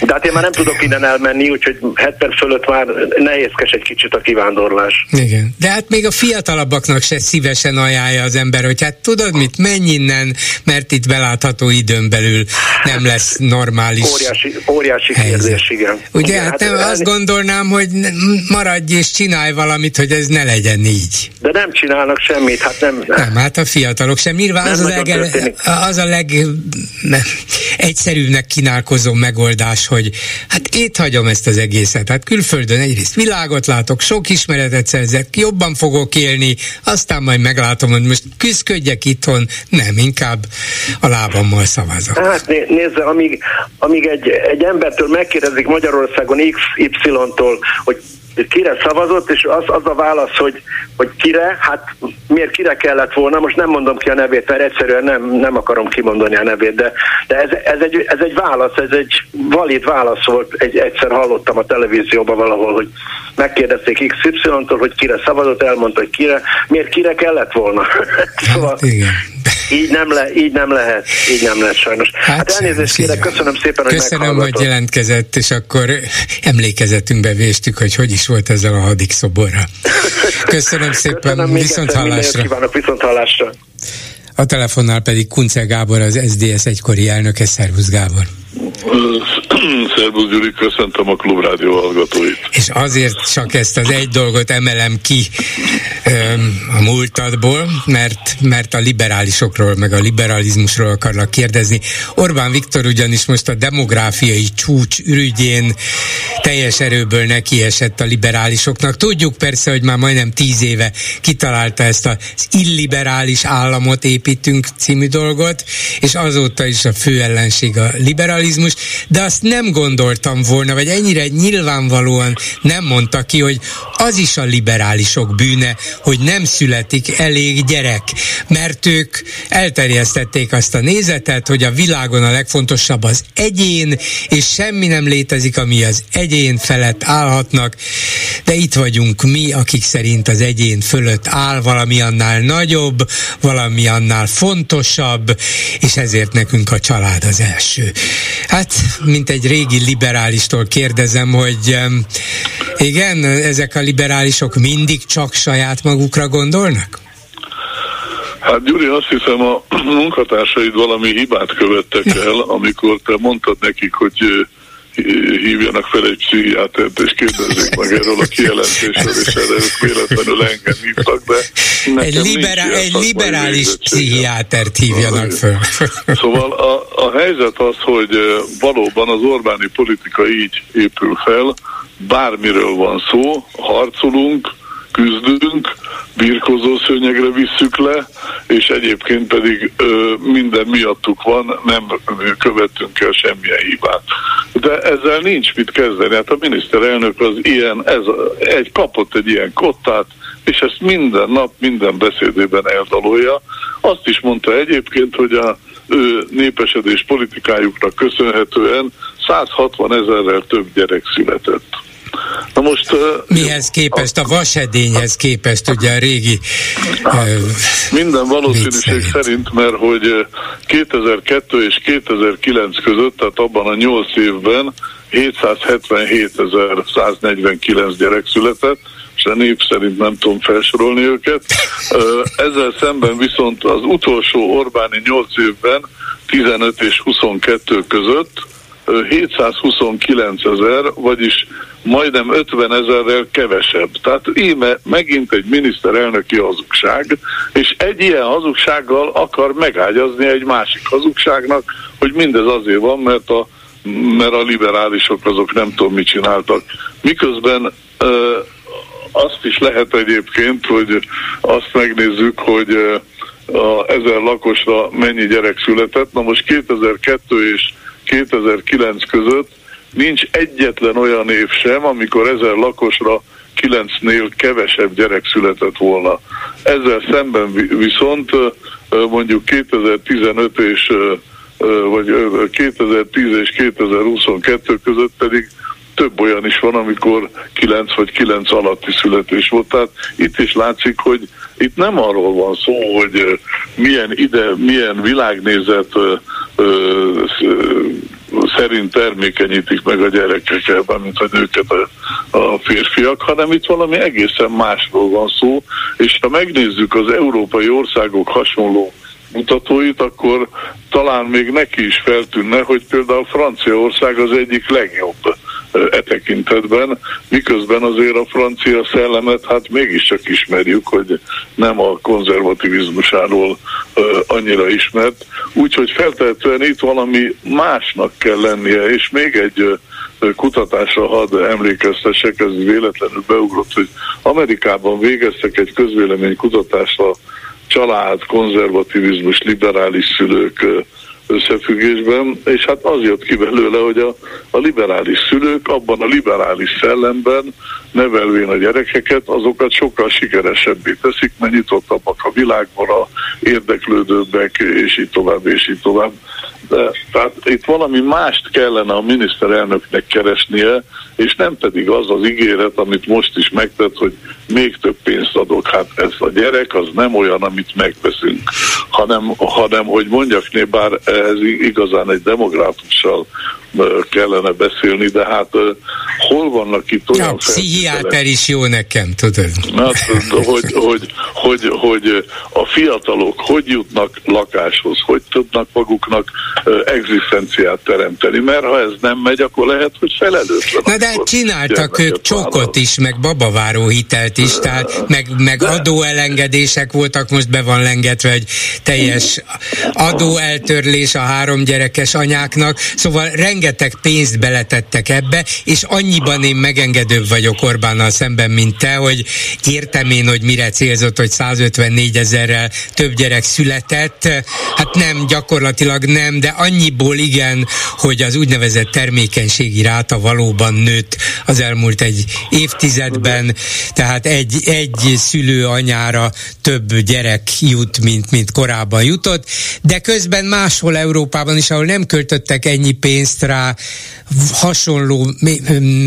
De hát én már nem tudok innen elmenni, úgyhogy 70 fölött már nehézkes egy kicsit a kivándorlás. Igen. De hát még a fiatalabbaknak se szívesen ajánlja az ember, hogy hát tudod mit, menj innen, mert itt belátható időn belül nem lesz normális Óriási, óriási kérdés, igen. Ugye, igen, hát, hát nem, el... azt gondolnám, hogy maradj és csinálj valamit, hogy ez ne legyen így. De nem csinálnak semmit, hát nem. Nem, hát a fiatalok sem. Nyilván az, az, a leg, az a leg egyszerűbbnek kínálkozó megoldás, hogy hát itt hagyom ezt az egészet. Hát külföldön egyrészt világot látok, sok ismeretet szerzek, jobban fogok élni, aztán majd meglátom, hogy most küzdködjek itthon, nem, inkább a lábammal szavazok. Hát nézze, amíg, amíg egy, egy embertől megkérdezik Magyarországon XY-tól, hogy kire szavazott, és az, az a válasz, hogy, hogy kire, hát miért kire kellett volna, most nem mondom ki a nevét, mert egyszerűen nem, nem akarom kimondani a nevét, de, de ez, ez, egy, ez egy válasz, ez egy valid válasz volt, egy, egyszer hallottam a televízióban valahol, hogy megkérdezték XY-tól, hogy kire szavazott, elmondta, hogy kire, miért kire kellett volna. szóval, igen. Így nem, le, így nem lehet, így nem lehet sajnos. Hát, hát elnézést kérek, köszönöm szépen, hogy Köszönöm, hogy jelentkezett, és akkor emlékezetünkbe véstük, hogy hogy is volt ezzel a hadik szoborra. Köszönöm szépen, köszönöm viszont hallásra. Kívánok, viszont hallásra. A telefonnál pedig Kunce Gábor, az SDS egykori elnöke. Szervusz Gábor! Szervusz Gyuri, köszöntöm a klubrádió hallgatóit. És azért csak ezt az egy dolgot emelem ki a múltadból, mert, mert a liberálisokról, meg a liberalizmusról akarlak kérdezni. Orbán Viktor ugyanis most a demográfiai csúcs ürügyén teljes erőből nekiesett a liberálisoknak. Tudjuk persze, hogy már majdnem tíz éve kitalálta ezt az illiberális államot építünk című dolgot, és azóta is a fő ellenség a liberalizmus, de azt nem gondoltam volna, vagy ennyire nyilvánvalóan nem mondta ki, hogy az is a liberálisok bűne, hogy nem születik elég gyerek, mert ők elterjesztették azt a nézetet, hogy a világon a legfontosabb az egyén, és semmi nem létezik, ami az egyén felett állhatnak, de itt vagyunk mi, akik szerint az egyén fölött áll valami annál nagyobb, valami annál fontosabb, és ezért nekünk a család az első. Hát, mint egy régi liberálistól kérdezem, hogy igen, ezek a liberálisok mindig csak saját magukra gondolnak? Hát Gyuri, azt hiszem a munkatársaid valami hibát követtek el, amikor te mondtad nekik, hogy hívjanak fel egy pszichiátert, és kérdezzék meg erről a kijelentésről, és erre ők véletlenül engem hívtak be. Egy, liberá- egy liberális pszichiátert hívjanak fel. Szóval a, a helyzet az, hogy valóban az Orbáni politika így épül fel, bármiről van szó, harcolunk, küzdünk, birkozó szőnyegre visszük le, és egyébként pedig ö, minden miattuk van, nem követünk el semmilyen hibát. De ezzel nincs mit kezdeni. Hát a miniszterelnök az ilyen, ez egy kapott egy ilyen kottát, és ezt minden nap, minden beszédében eldalolja. Azt is mondta egyébként, hogy a ő népesedés politikájuknak köszönhetően 160 ezerrel több gyerek született. Na most... Mihez képest, a vasedényhez képest, ugye a régi... Uh, minden valószínűség szerint, mert hogy 2002 és 2009 között, tehát abban a 8 évben 777.149 gyerek született, percre, név szerint nem tudom felsorolni őket. Ezzel szemben viszont az utolsó Orbáni 8 évben 15 és 22 között 729 ezer, vagyis majdnem 50 ezerrel kevesebb. Tehát íme megint egy miniszterelnöki hazugság, és egy ilyen hazugsággal akar megágyazni egy másik hazugságnak, hogy mindez azért van, mert a, mert a liberálisok azok nem tudom mit csináltak. Miközben ö, azt is lehet egyébként, hogy azt megnézzük, hogy a ezer lakosra mennyi gyerek született. Na most 2002 és 2009 között nincs egyetlen olyan év sem, amikor ezer lakosra kilencnél kevesebb gyerek született volna. Ezzel szemben viszont mondjuk 2015 és vagy 2010 és 2022 között pedig több olyan is van, amikor 9 vagy 9 alatti születés volt. Tehát itt is látszik, hogy itt nem arról van szó, hogy milyen ide, milyen világnézet szerint termékenyítik meg a gyerekeket, mint a nőket a, a férfiak, hanem itt valami egészen másról van szó, és ha megnézzük az európai országok hasonló mutatóit, akkor talán még neki is feltűnne, hogy például Franciaország az egyik legjobb e tekintetben, miközben azért a francia szellemet hát mégiscsak ismerjük, hogy nem a konzervativizmusáról annyira ismert, úgyhogy feltehetően itt valami másnak kell lennie, és még egy kutatásra hadd emlékeztessek, ez véletlenül beugrott, hogy Amerikában végeztek egy közvéleménykutatást a család, konzervativizmus, liberális szülők összefüggésben, és hát az jött ki belőle, hogy a, a liberális szülők abban a liberális szellemben nevelvén a gyerekeket, azokat sokkal sikeresebbé teszik, mert nyitottabbak a világban, érdeklődőbbek, és így tovább, és így tovább. De, tehát itt valami mást kellene a miniszterelnöknek keresnie, és nem pedig az az ígéret, amit most is megtett, hogy még több pénzt adok. Hát ez a gyerek az nem olyan, amit megveszünk, hanem, hanem hogy mondjak né, bár ez igazán egy demográfussal kellene beszélni, de hát hol vannak itt olyan... Ja, pszichiáter is jó nekem, tudod. Hát, hogy, hogy, hogy, hogy a fiatalok hogy jutnak lakáshoz, hogy tudnak maguknak egzisztenciát teremteni, mert ha ez nem megy, akkor lehet, hogy felelőtlen. Na de csináltak ők csokot is, meg babaváró hitelt is, tehát meg, meg adóelengedések voltak, most be van lengetve egy teljes adóeltörlés a három gyerekes anyáknak, szóval rengeteg rengeteg pénzt beletettek ebbe, és annyiban én megengedőbb vagyok Orbánnal szemben, mint te, hogy értem én, hogy mire célzott, hogy 154 ezerrel több gyerek született. Hát nem, gyakorlatilag nem, de annyiból igen, hogy az úgynevezett termékenységi ráta valóban nőtt az elmúlt egy évtizedben, tehát egy, egy szülő anyára több gyerek jut, mint, mint korábban jutott, de közben máshol Európában is, ahol nem költöttek ennyi pénzt rá hasonló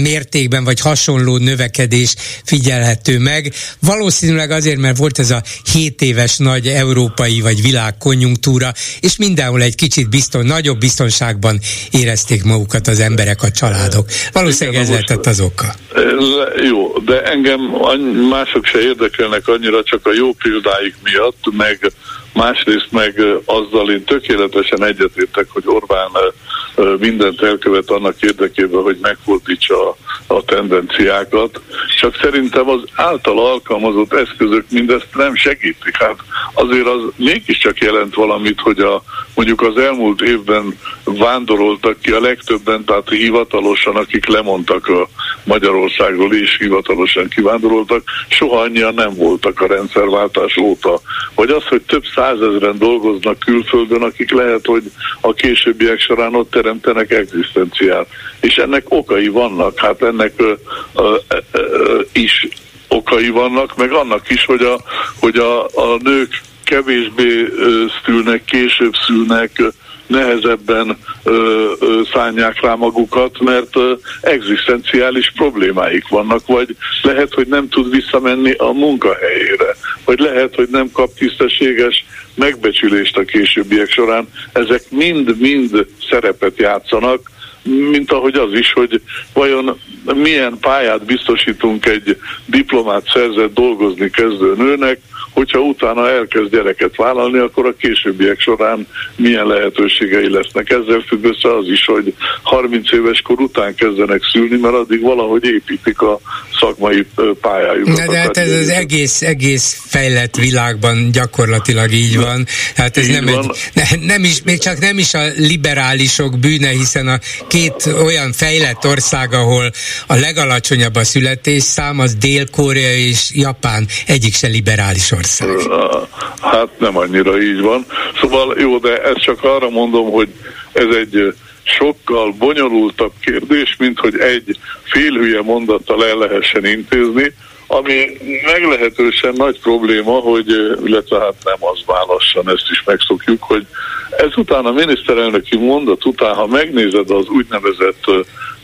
mértékben, vagy hasonló növekedés figyelhető meg. Valószínűleg azért, mert volt ez a 7 éves nagy európai vagy világ konjunktúra, és mindenhol egy kicsit bizton, nagyobb biztonságban érezték magukat az emberek, a családok. Valószínűleg ez lehetett az oka. Jó, de engem mások se érdekelnek annyira, csak a jó példáik miatt, meg másrészt meg azzal én tökéletesen egyetértek, hogy Orbán mindent elkövet annak érdekében, hogy megfordítsa a, a tendenciákat, csak szerintem az által alkalmazott eszközök mindezt nem segítik. Hát azért az mégiscsak jelent valamit, hogy a, mondjuk az elmúlt évben vándoroltak ki a legtöbben, tehát hivatalosan, akik lemondtak a Magyarországról és hivatalosan kivándoroltak, soha annyian nem voltak a rendszerváltás óta. Vagy az, hogy több százezren dolgoznak külföldön, akik lehet, hogy a későbbiek során ott teremtenek egzisztenciát. És ennek okai vannak, hát ennek ö, ö, ö, is okai vannak, meg annak is, hogy a, hogy a, a nők kevésbé szülnek, később szülnek, nehezebben ö, ö, szánják rá magukat, mert ö, egzisztenciális problémáik vannak, vagy lehet, hogy nem tud visszamenni a munkahelyére, vagy lehet, hogy nem kap tisztességes megbecsülést a későbbiek során. Ezek mind-mind szerepet játszanak, mint ahogy az is, hogy vajon milyen pályát biztosítunk egy diplomát szerzett dolgozni kezdő nőnek, hogyha utána elkezd gyereket vállalni, akkor a későbbiek során milyen lehetőségei lesznek. Ezzel függ össze az is, hogy 30 éves kor után kezdenek szülni, mert addig valahogy építik a szakmai pályájukat. Na, de hát ez az egész, egész fejlett világban gyakorlatilag így van. Hát ez nem, van. Egy, nem is, még csak nem is a liberálisok bűne, hiszen a két olyan fejlett ország, ahol a legalacsonyabb a születésszám, az Dél-Korea és Japán egyik se liberális ország ország. Hát nem annyira így van. Szóval jó, de ezt csak arra mondom, hogy ez egy sokkal bonyolultabb kérdés, mint hogy egy félhülye mondattal el lehessen intézni, ami meglehetősen nagy probléma, hogy, illetve hát nem az válassan, ezt is megszokjuk, hogy ezután a miniszterelnöki mondat után, ha megnézed az úgynevezett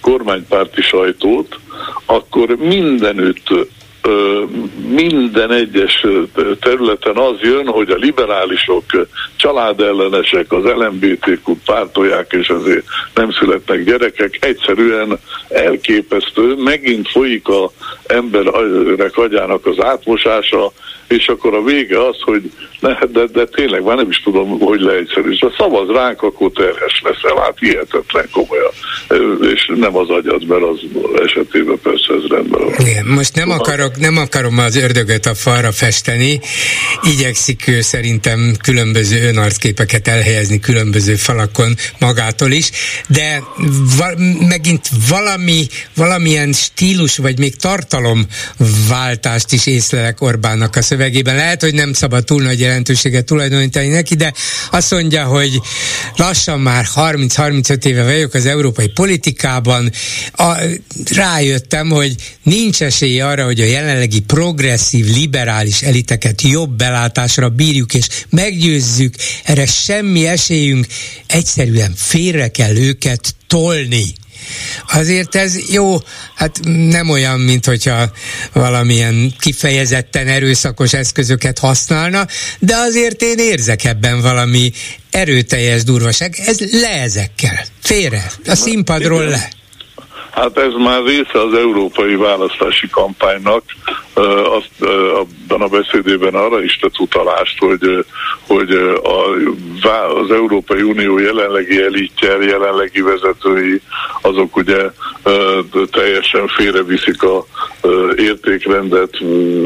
kormánypárti sajtót, akkor mindenütt minden egyes területen az jön, hogy a liberálisok családellenesek, az LMBTQ pártolják, és azért nem születnek gyerekek. Egyszerűen elképesztő, megint folyik a emberek agyának az átmosása, és akkor a vége az, hogy ne, de, de tényleg már nem is tudom, hogy leegyszerűs. Ha szavaz ránk, akkor terhes leszel, hát hihetetlen komolyan. És nem az agyad, mert az esetében persze ez rendben van. Igen, most nem, akarok, nem akarom az ördögöt a falra festeni, igyekszik ő szerintem különböző önarcképeket elhelyezni különböző falakon magától is, de va- megint valami, valamilyen stílus, vagy még tartalomváltást is észlelek Orbánnak a szövegében. Lehet, hogy nem szabad túl nagy jelentőséget tulajdonítani neki, de azt mondja, hogy lassan már 30-35 éve vagyok az európai politikában, a, rájöttem, hogy nincs esély arra, hogy a jelenlegi progresszív, liberális eliteket jobb belátásra bírjuk és meggyőzzük, erre semmi esélyünk, egyszerűen félre kell őket tolni. Azért ez jó, hát nem olyan, mint hogyha valamilyen kifejezetten erőszakos eszközöket használna, de azért én érzek ebben valami erőteljes durvaság. Ez le ezekkel. Félre. A színpadról le. Hát ez már része az európai választási kampánynak. Abban a beszédében arra is tett utalást, hogy, hogy az Európai Unió jelenlegi elitje, jelenlegi vezetői, azok ugye teljesen félreviszik a értékrendet,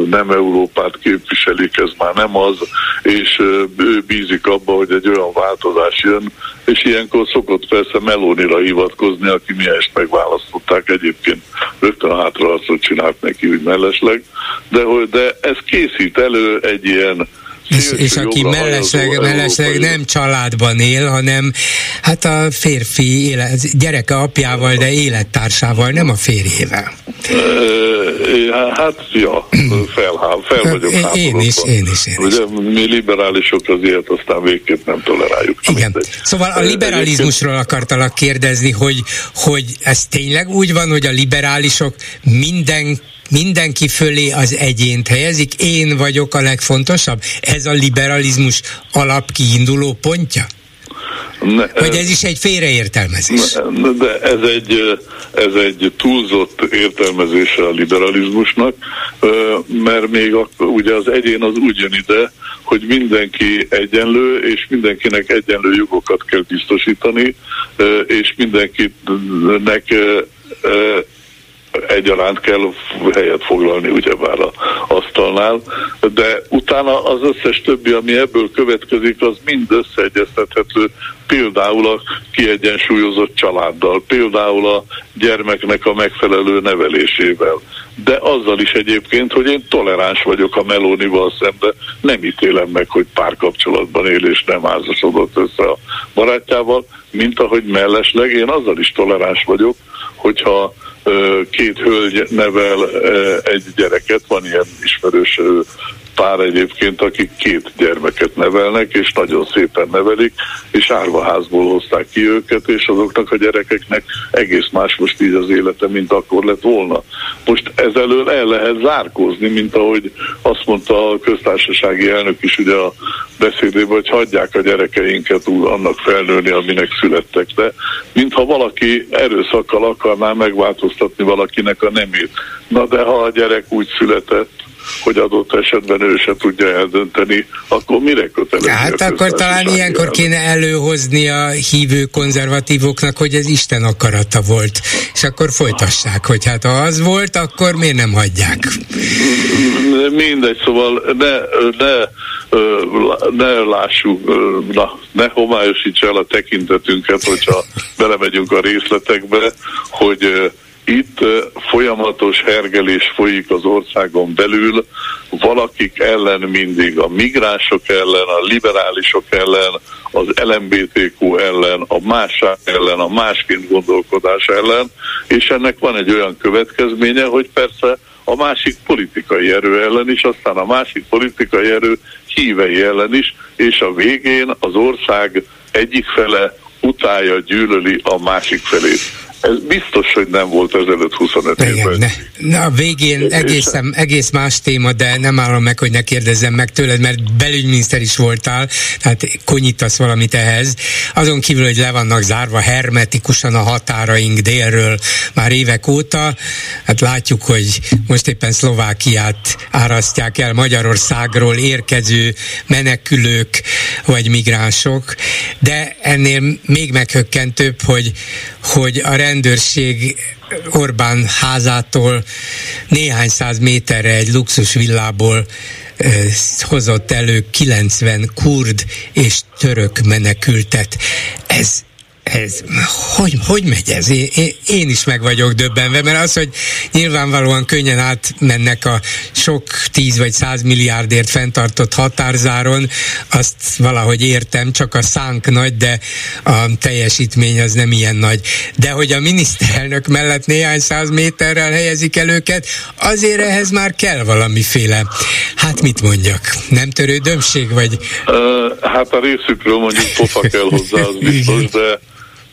nem Európát képviselik, ez már nem az, és ő bízik abba, hogy egy olyan változás jön, és ilyenkor szokott persze Melónira hivatkozni, aki mi ezt megválasztották. Egyébként, rögtön hátraharcot csinált neki úgy mellesleg, de, de ez készít elő egy ilyen és, és aki mellesleg, mellesleg nem családban él, hanem hát a férfi élet, gyereke apjával, de élettársával, nem a férjével. Hát, ja, fel, fel vagyok Én is, én is, én is. Ugye mi liberálisok az ilyet aztán végképp nem toleráljuk. Igen. Szóval a liberalizmusról akartalak kérdezni, hogy, hogy ez tényleg úgy van, hogy a liberálisok minden mindenki fölé az egyént helyezik, én vagyok a legfontosabb? Ez a liberalizmus alapkiinduló pontja? Ne, Vagy ez is egy félreértelmezés? Ne, de ez egy, ez egy túlzott értelmezése a liberalizmusnak, mert még a, ugye az egyén az úgy jön ide, hogy mindenki egyenlő, és mindenkinek egyenlő jogokat kell biztosítani, és mindenkinek egyaránt kell helyet foglalni ugyebár a asztalnál, de utána az összes többi, ami ebből következik, az mind összeegyeztethető például a kiegyensúlyozott családdal, például a gyermeknek a megfelelő nevelésével. De azzal is egyébként, hogy én toleráns vagyok a Melónival szemben, nem ítélem meg, hogy párkapcsolatban él és nem házasodott össze a barátjával, mint ahogy mellesleg én azzal is toleráns vagyok, hogyha két hölgy nevel egy gyereket, van ilyen ismerős pár egyébként, akik két gyermeket nevelnek, és nagyon szépen nevelik, és árvaházból hozták ki őket, és azoknak a gyerekeknek egész más most így az élete, mint akkor lett volna. Most ezelől el lehet zárkózni, mint ahogy azt mondta a köztársasági elnök is ugye a beszédében, hogy hagyják a gyerekeinket úgy annak felnőni, aminek születtek. De mintha valaki erőszakkal akarná megváltoztatni valakinek a nemét. Na de ha a gyerek úgy született, hogy adott esetben ő se tudja eldönteni, akkor mire kötelező? Hát akkor talán ilyenkor kéne előhozni a hívő konzervatívoknak, hogy ez Isten akarata volt, és akkor folytassák, hogy hát ha az volt, akkor miért nem hagyják? Mindegy, szóval ne, ne ne lássuk, na, ne homályosíts el a tekintetünket, hogyha belemegyünk a részletekbe, hogy itt folyamatos hergelés folyik az országon belül, valakik ellen mindig, a migránsok ellen, a liberálisok ellen, az LMBTQ ellen, a másság ellen, a másként gondolkodás ellen, és ennek van egy olyan következménye, hogy persze a másik politikai erő ellen is, aztán a másik politikai erő hívei ellen is, és a végén az ország egyik fele utálja, gyűlöli a másik felét. Ez biztos, hogy nem volt ezelőtt 25 Igen, évben. Ne, ne, a végén egészen, egész más téma, de nem állom meg, hogy ne kérdezzem meg tőled, mert belügyminiszter is voltál, tehát konyítasz valamit ehhez. Azon kívül, hogy le vannak zárva hermetikusan a határaink délről már évek óta, hát látjuk, hogy most éppen Szlovákiát árasztják el Magyarországról érkező menekülők vagy migránsok, de ennél még meghökkentőbb, hogy, hogy a rendőrség Orbán házától néhány száz méterre egy luxus villából hozott elő 90 kurd és török menekültet. Ez ez, hogy, hogy megy ez? Én, én is meg vagyok döbbenve, mert az, hogy nyilvánvalóan könnyen átmennek a sok tíz vagy száz milliárdért fenntartott határzáron, azt valahogy értem, csak a szánk nagy, de a teljesítmény az nem ilyen nagy. De hogy a miniszterelnök mellett néhány száz méterrel helyezik el őket, azért ehhez már kell valamiféle, hát mit mondjak, nem törődömség, vagy? Uh, hát a részükről mondjuk pofa kell hozzá, az biztos, de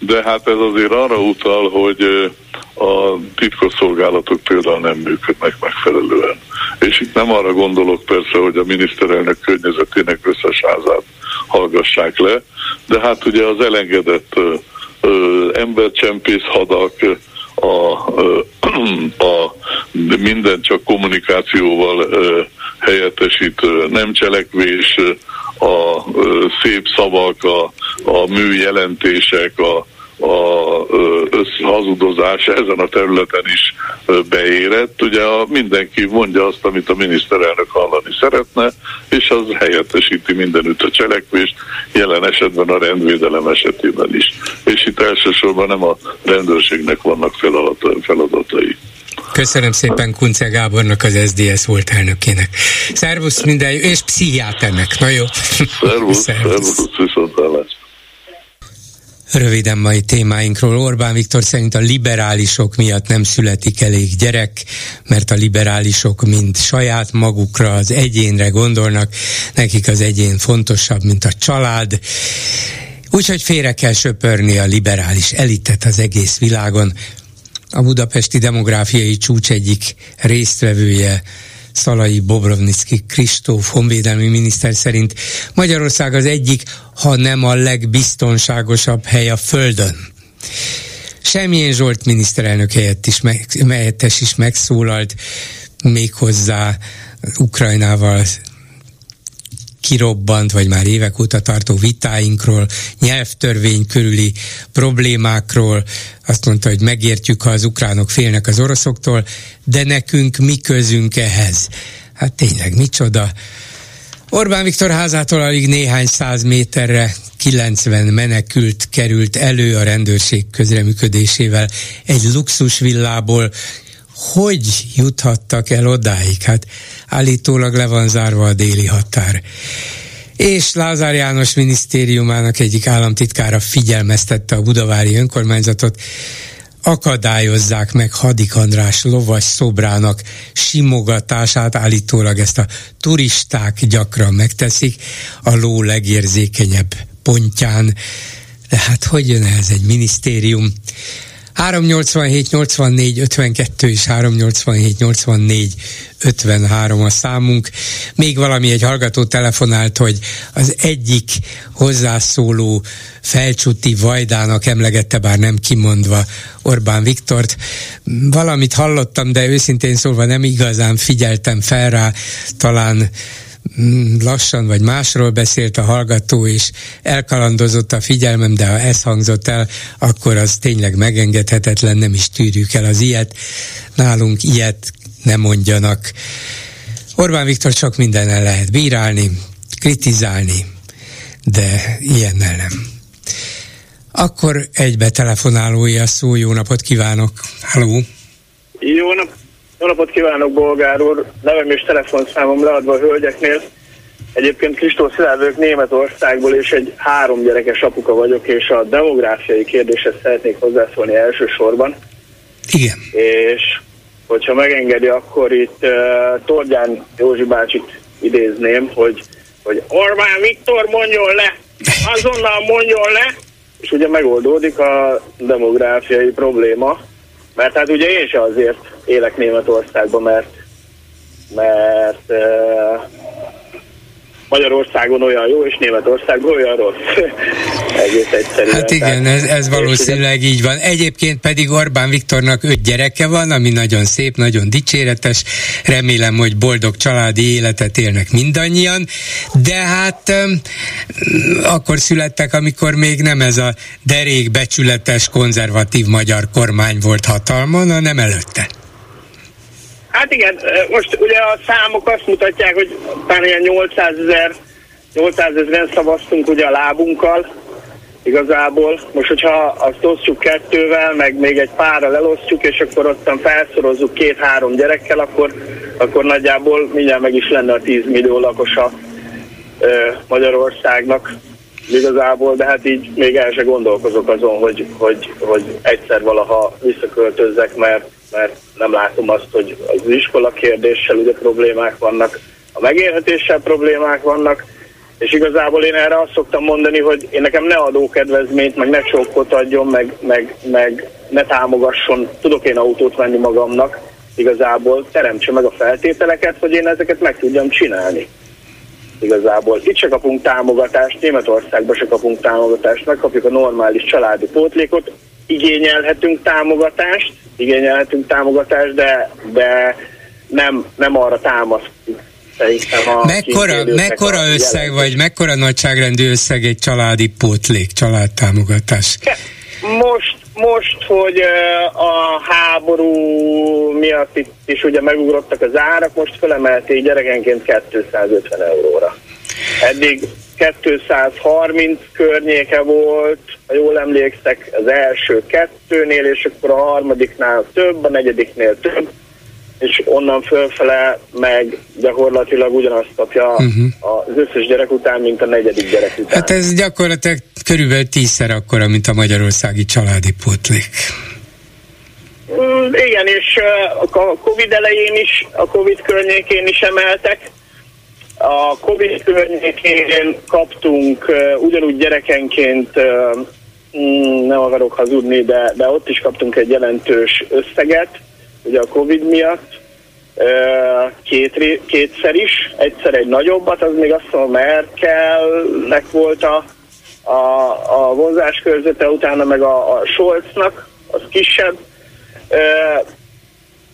de hát ez azért arra utal, hogy a titkosszolgálatok például nem működnek megfelelően. És itt nem arra gondolok persze, hogy a miniszterelnök környezetének összes házát hallgassák le, de hát ugye az elengedett ö, embercsempész hadak, a, ö, a minden csak kommunikációval ö, helyettesítő nem cselekvés, a szép szavak, a, a műjelentések, a, a hazudozás ezen a területen is beérett. Ugye a, mindenki mondja azt, amit a miniszterelnök hallani szeretne, és az helyettesíti mindenütt a cselekvést, jelen esetben a rendvédelem esetében is. És itt elsősorban nem a rendőrségnek vannak feladatai. Köszönöm szépen Kunce Gábornak, az SDS volt elnökének. Szervusz minden, és pszichiáternek. Na jó. Szervusz, szervusz, szervusz viszontlátásra. Röviden mai témáinkról. Orbán Viktor szerint a liberálisok miatt nem születik elég gyerek, mert a liberálisok mind saját magukra, az egyénre gondolnak, nekik az egyén fontosabb, mint a család. Úgyhogy félre kell söpörni a liberális elitet az egész világon. A budapesti demográfiai csúcs egyik résztvevője Szalai Bobrovnicki Kristóf honvédelmi miniszter szerint Magyarország az egyik, ha nem a legbiztonságosabb hely a Földön. Semmilyen Zsolt miniszterelnök helyett is, helyettes is megszólalt, méghozzá Ukrajnával kirobbant, vagy már évek óta tartó vitáinkról, nyelvtörvény körüli problémákról, azt mondta, hogy megértjük, ha az ukránok félnek az oroszoktól, de nekünk mi közünk ehhez? Hát tényleg, micsoda? Orbán Viktor házától alig néhány száz méterre 90 menekült került elő a rendőrség közreműködésével egy luxusvillából. Hogy juthattak el odáig? Hát állítólag le van zárva a déli határ. És Lázár János minisztériumának egyik államtitkára figyelmeztette a budavári önkormányzatot, akadályozzák meg Hadik András lovas szobrának simogatását, állítólag ezt a turisták gyakran megteszik a ló legérzékenyebb pontján. De hát hogy jön ez egy minisztérium? 387 84 52 és 387 84 53 a számunk. Még valami egy hallgató telefonált, hogy az egyik hozzászóló felcsuti Vajdának emlegette, bár nem kimondva Orbán Viktort. Valamit hallottam, de őszintén szólva nem igazán figyeltem fel rá, talán lassan vagy másról beszélt a hallgató, és elkalandozott a figyelmem, de ha ez hangzott el, akkor az tényleg megengedhetetlen, nem is tűrjük el az ilyet. Nálunk ilyet nem mondjanak. Orbán Viktor sok mindennel lehet bírálni, kritizálni, de ilyennel nem. Akkor egybe telefonálója szó, jó napot kívánok! Halló! Jó nap, jó napot kívánok, Bolgár úr! Nevem és telefonszámom leadva a hölgyeknél. Egyébként Kristó Szilárd Németországból, és egy három gyerekes apuka vagyok, és a demográfiai kérdéshez szeretnék hozzászólni elsősorban. Igen. És hogyha megengedi, akkor itt uh, Tordján Józsi bácsit idézném, hogy, hogy Orbán Viktor mondjon le, azonnal mondjon le, és ugye megoldódik a demográfiai probléma, mert hát ugye én se azért élek Németországban, mert, mert uh, Magyarországon olyan jó, és Németországban olyan rossz. Egész egyszerűen. Hát igen, ez, ez valószínűleg így van. Egyébként pedig Orbán Viktornak öt gyereke van, ami nagyon szép, nagyon dicséretes. Remélem, hogy boldog családi életet élnek mindannyian, de hát akkor születtek, amikor még nem ez a derék becsületes konzervatív magyar kormány volt hatalmon, hanem előtte. Hát igen, most ugye a számok azt mutatják, hogy talán ilyen 800 ezer 800 ezeren szavaztunk ugye a lábunkkal, igazából. Most, hogyha azt osztjuk kettővel, meg még egy párral elosztjuk, és akkor ottan felszorozzuk két-három gyerekkel, akkor, akkor nagyjából mindjárt meg is lenne a 10 millió lakosa ö, Magyarországnak igazából, de hát így még el se gondolkozok azon, hogy, hogy, hogy egyszer valaha visszaköltözzek, mert mert nem látom azt, hogy az iskola kérdéssel ugye problémák vannak, a megélhetéssel problémák vannak, és igazából én erre azt szoktam mondani, hogy én nekem ne adókedvezményt, meg ne csókot adjon, meg, meg, meg ne támogasson, tudok én autót venni magamnak, igazából teremtse meg a feltételeket, hogy én ezeket meg tudjam csinálni. Igazából itt se kapunk támogatást, Németországban se kapunk támogatást, megkapjuk a normális családi pótlékot, igényelhetünk támogatást, igényelhetünk támogatást, de, de nem, nem arra támasztjuk. Mekkora, mekkora összeg, jelen. vagy mekkora nagyságrendű összeg egy családi pótlék, családtámogatás? Most, most, hogy a háború miatt itt is ugye megugrottak az árak, most felemelték gyerekenként 250 euróra. Eddig 230 környéke volt, ha jól emlékszek, az első kettőnél, és akkor a harmadiknál több, a negyediknél több, és onnan fölfele meg gyakorlatilag ugyanazt kapja uh-huh. az összes gyerek után, mint a negyedik gyerek után. Hát ez gyakorlatilag körülbelül tízszer akkora, mint a magyarországi családi pótlék. Mm, igen, és a Covid elején is, a Covid környékén is emeltek, a Covid környékén kaptunk uh, ugyanúgy gyerekenként, uh, nem akarok hazudni, de, de ott is kaptunk egy jelentős összeget, ugye a Covid miatt, uh, két, kétszer is, egyszer egy nagyobbat, az még azt mondom Merkelnek volt a, a, a vonzáskörzete, utána meg a, a Scholznak, az kisebb,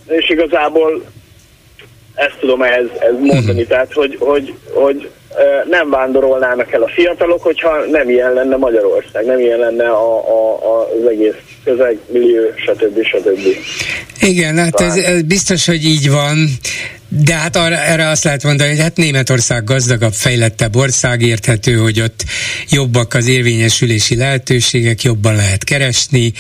és igazából ezt tudom ehhez, ehhez mondani, uh-huh. tehát hogy, hogy, hogy nem vándorolnának el a fiatalok, hogyha nem ilyen lenne Magyarország, nem ilyen lenne a, a, a, az egész közeg, millió, stb. stb. Igen, hát ez, ez biztos, hogy így van. De hát arra, erre azt lehet mondani, hogy hát Németország gazdagabb, fejlettebb ország, érthető, hogy ott jobbak az érvényesülési lehetőségek, jobban lehet keresni,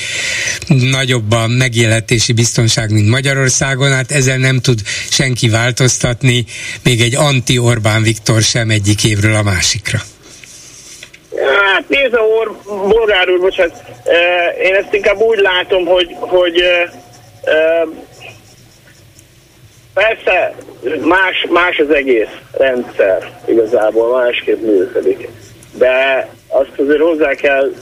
nagyobb a megélhetési biztonság, mint Magyarországon, hát ezzel nem tud senki változtatni, még egy anti-Orbán Viktor sem egyik évről a másikra. Hát nézd a or, bolgár úr, bocsánat, én ezt inkább úgy látom, hogy, hogy Persze más, más az egész rendszer, igazából másképp működik. De azt azért hozzá kell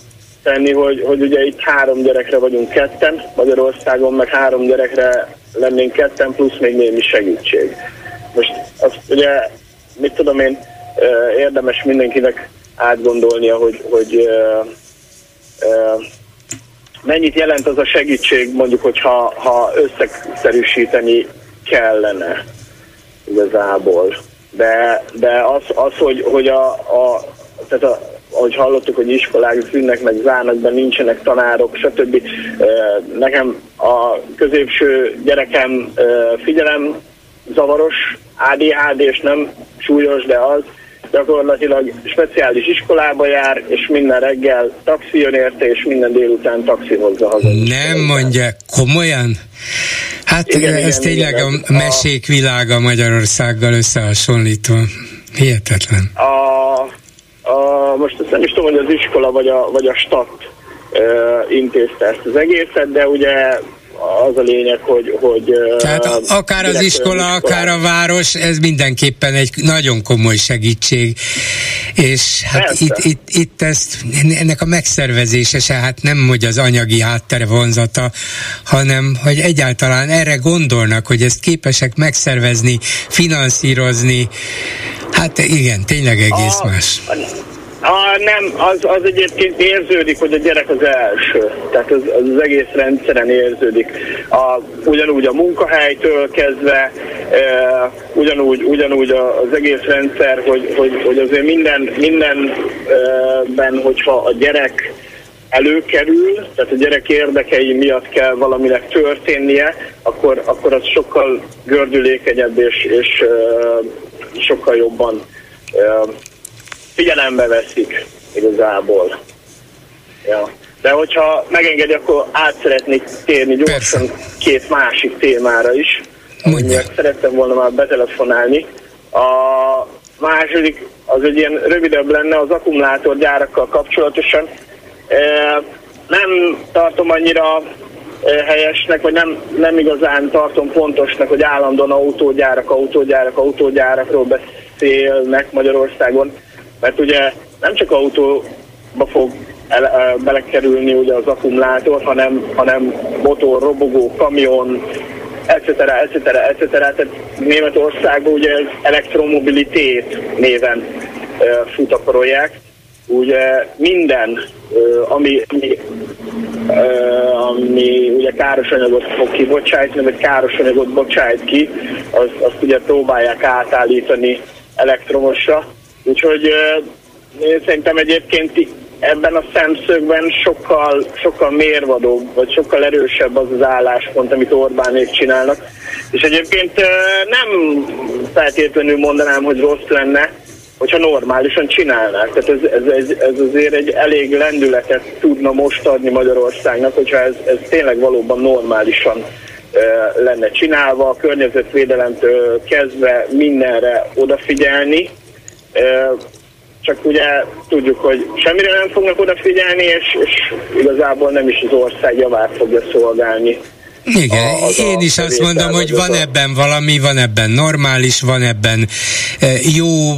tenni, hogy, hogy ugye itt három gyerekre vagyunk ketten, Magyarországon meg három gyerekre lennénk ketten, plusz még némi segítség. Most azt ugye, mit tudom én, érdemes mindenkinek átgondolnia, hogy, hogy mennyit jelent az a segítség, mondjuk, hogyha ha összeszerűsíteni kellene igazából. De, de az, az hogy, hogy a, a, tehát a, ahogy hallottuk, hogy iskolák szűnnek, meg zárnak be, nincsenek tanárok, stb. Nekem a középső gyerekem figyelem zavaros, ADHD, és nem súlyos, de az, gyakorlatilag speciális iskolába jár, és minden reggel taxi jön érte, és minden délután taxi hozza haza. Nem mondja, komolyan? Hát igen, ez igen, tényleg igen, a mesék világa Magyarországgal összehasonlítva. Hihetetlen. A, a, most azt nem is tudom, hogy az iskola vagy a, vagy a stat intézte ezt az egészet, de ugye az a lényeg, hogy... hogy Tehát akár az iskola, akár a város, ez mindenképpen egy nagyon komoly segítség. És hát itt, itt, itt ezt, ennek a megszervezése se, hát nem hogy az anyagi háttere vonzata, hanem hogy egyáltalán erre gondolnak, hogy ezt képesek megszervezni, finanszírozni. Hát igen, tényleg egész a, más. A, nem, az, az egyébként érződik, hogy a gyerek az első. Tehát az, az egész rendszeren érződik. A, ugyanúgy a munkahelytől kezdve, e, ugyanúgy, ugyanúgy az egész rendszer, hogy, hogy, hogy azért minden, mindenben, hogyha a gyerek előkerül, tehát a gyerek érdekei miatt kell valaminek történnie, akkor, akkor az sokkal gördülékenyebb és, és e, sokkal jobban e, figyelembe veszik igazából. Ja. De hogyha megengedi, akkor át szeretnék térni gyorsan Persze. két másik témára is. Mondja. Szerettem volna már betelefonálni. A második az egy ilyen rövidebb lenne az akkumulátorgyárakkal kapcsolatosan. E, nem tartom annyira e, helyesnek, vagy nem, nem igazán tartom fontosnak, hogy állandóan autógyárak, autógyárak, autógyárakról beszélnek Magyarországon mert ugye nem csak autóba fog el, belekerülni ugye az akkumulátor, hanem, hanem motor, robogó, kamion, etc. etc. etc. Tehát Németországban ugye ez elektromobilitét néven uh, fut a projekt. Ugye minden, uh, ami, ami, ami ugye káros anyagot fog kibocsátni, vagy káros anyagot bocsájt ki, az, azt ugye próbálják átállítani elektromosra. Úgyhogy én szerintem egyébként ebben a szemszögben sokkal, sokkal mérvadóbb, vagy sokkal erősebb az az álláspont, amit Orbánék csinálnak. És egyébként nem feltétlenül mondanám, hogy rossz lenne, hogyha normálisan csinálnák. Tehát ez, ez, ez, ez azért egy elég lendületet tudna most adni Magyarországnak, hogyha ez, ez tényleg valóban normálisan lenne csinálva, a környezetvédelemtől kezdve mindenre odafigyelni, csak ugye tudjuk, hogy semmire nem fognak odafigyelni, és, és igazából nem is az ország javát fogja szolgálni igen, a, én is azt mondom, hogy van ebben valami, van ebben normális, van ebben eh, jó,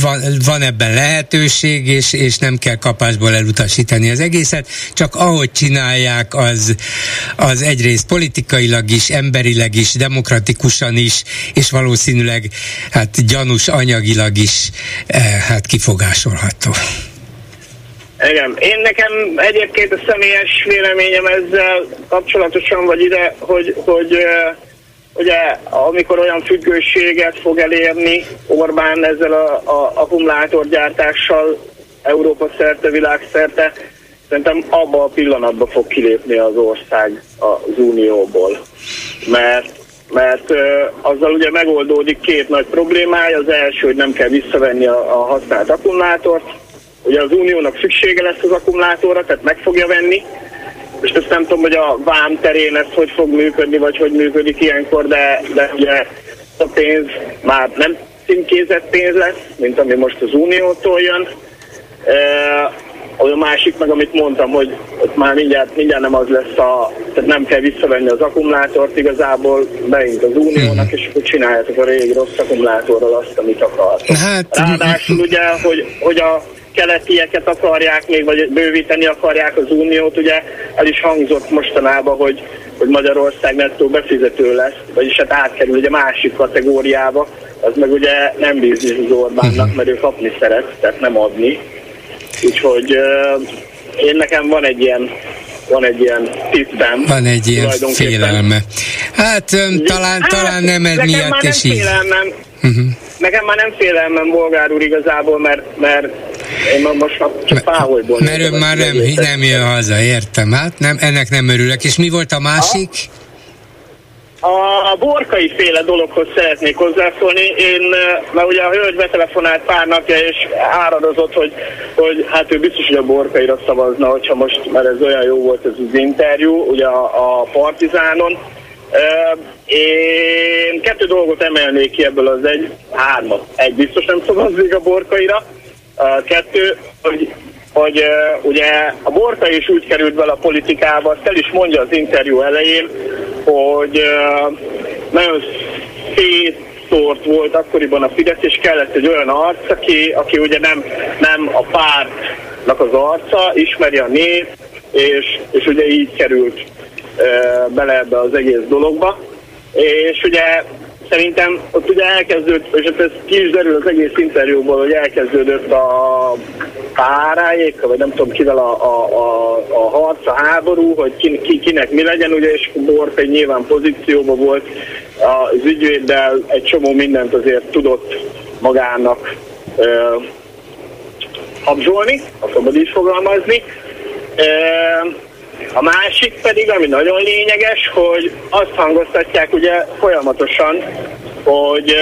van, van ebben lehetőség, és, és nem kell kapásból elutasítani az egészet, csak ahogy csinálják, az, az egyrészt politikailag is, emberileg is, demokratikusan is, és valószínűleg hát gyanús anyagilag is eh, hát kifogásolható. Igen, én nekem egyébként a személyes véleményem ezzel kapcsolatosan vagy ide, hogy, hogy ugye amikor olyan függőséget fog elérni Orbán ezzel a, a akkumulátorgyártással Európa szerte, világszerte, szerintem abban a pillanatban fog kilépni az ország az Unióból. Mert mert azzal ugye megoldódik két nagy problémája. Az első, hogy nem kell visszavenni a, a használt akkumulátort, Ugye az uniónak szüksége lesz az akkumulátorra, tehát meg fogja venni. És ezt nem tudom, hogy a vám terén ez hogy fog működni, vagy hogy működik ilyenkor, de, de ugye a pénz már nem címkézett pénz lesz, mint ami most az uniótól jön. E, a másik meg, amit mondtam, hogy ott már mindjárt, mindjárt nem az lesz a, tehát nem kell visszavenni az akkumulátort, igazából beint az uniónak, és akkor csináljátok a régi rossz akkumulátorral azt, amit akartok. Hát, Ráadásul ugye, hogy, hogy a keletieket akarják még, vagy bővíteni akarják az uniót, ugye el is hangzott mostanában, hogy, hogy Magyarország nettó befizető lesz, vagyis hát átkerül ugye másik kategóriába, az meg ugye nem bízni az Orbánnak, mert ő kapni szeret, tehát nem adni. Úgyhogy uh, én nekem van egy ilyen van egy ilyen tippem. Van egy ilyen félelme. Hát talán, hát, talán nem ez miatt is így. Félelmem, uh-huh. Nekem már nem félelmem bolgár úr igazából, mert, mert én most csak páholyból. Mert ő már nem, nem jön haza, értem. Hát nem, ennek nem örülök. És mi volt a másik? A? A borkai féle dologhoz szeretnék hozzászólni. Én, mert ugye a hölgy betelefonált pár napja, és áradozott, hogy, hogy hát ő biztos, hogy a borkaira szavazna, hogyha most, mert ez olyan jó volt ez az interjú, ugye a, a Partizánon. Én kettő dolgot emelnék ki ebből az egy, hármat. Egy biztos nem szavaznék a borkaira. Kettő, hogy hogy ugye a Borka is úgy került bele a politikába, azt el is mondja az interjú elején, hogy nagyon szétszórt volt akkoriban a Fidesz, és kellett egy olyan arc, aki, aki ugye nem, nem a pártnak az arca, ismeri a nép, és, és ugye így került bele ebbe az egész dologba. És ugye szerintem ott ugye elkezdődött, és ez ki is derül az egész interjúból, hogy elkezdődött a párájék, vagy nem tudom kivel a, a, a, a harc, a háború, hogy ki, ki, kinek mi legyen, ugye, és Bork egy nyilván pozícióban volt az ügyvéddel, egy csomó mindent azért tudott magának ö, habzsolni, ha szabad is fogalmazni. A másik pedig, ami nagyon lényeges, hogy azt hangoztatják ugye folyamatosan, hogy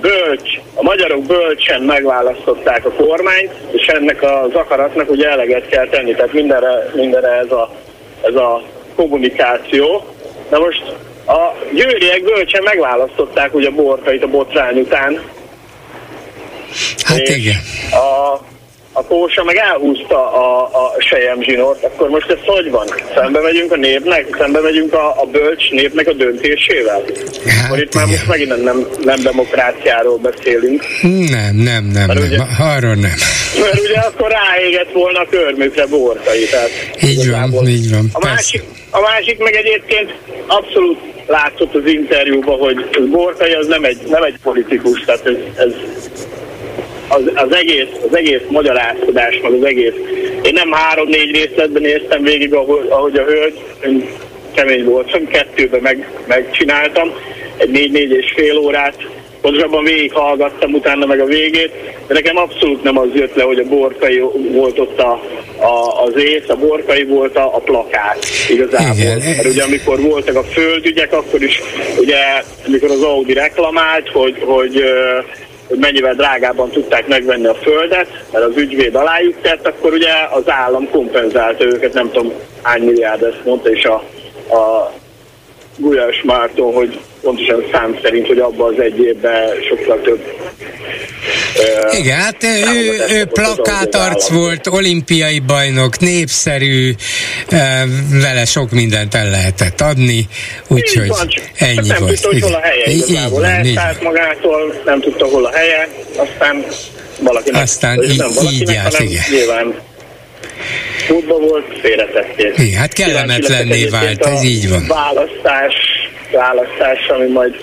bölcs, a magyarok bölcsen megválasztották a kormányt, és ennek az akaratnak ugye eleget kell tenni, tehát mindenre, mindenre ez, a, ez a kommunikáció. Na most a győriek bölcsen megválasztották ugye Borkait a botrány után. Hát igen. A, a kósa meg elhúzta a, a sejem zsinort, akkor most ez hogy van? Szembe megyünk a népnek, szembe megyünk a, a bölcs népnek a döntésével? Hát, akkor itt már most megint nem, nem demokráciáról beszélünk. Nem, nem, nem, mert nem. Ugye, arról nem. Mert ugye akkor ráégett volna a körmükre borkai. Tehát így van, így van. A másik, a másik meg egyébként abszolút látszott az interjúban, hogy Borkai az nem egy, nem egy politikus, tehát ez, ez az, az, egész, az egész magyarázkodás, meg az egész. Én nem három-négy részletben néztem végig, ahogy, ahogy a hölgy, én kemény voltam, kettőben meg, megcsináltam, egy négy-négy és fél órát, pontosabban végighallgattam utána meg a végét, de nekem abszolút nem az jött le, hogy a borkai volt ott a, a, az ész, a borkai volt a, a plakát igazából. Igen. Mert ugye amikor voltak a földügyek, akkor is ugye, amikor az Audi reklamált, hogy, hogy hogy mennyivel drágában tudták megvenni a földet, mert az ügyvéd alájuk tett, akkor ugye az állam kompenzálta őket, nem tudom hány milliárd ezt mondta, és a, a Gulyás Márton, hogy pontosan szám szerint, hogy abban az egy évben sokkal több igen, hát ő, ő plakátarc volt, olimpiai bajnok, népszerű, vele sok mindent el lehetett adni, úgyhogy ennyi nem volt. Tudta, hogy hol a helye igazából. Elszállt magától, nem tudta, hol a helye, aztán valakinek, aztán így, nem valakinek, így állt, igen. nyilván útba volt, félretették. Igen, hát kellemetlenné vált, ez így van. Választás, választás, ami majd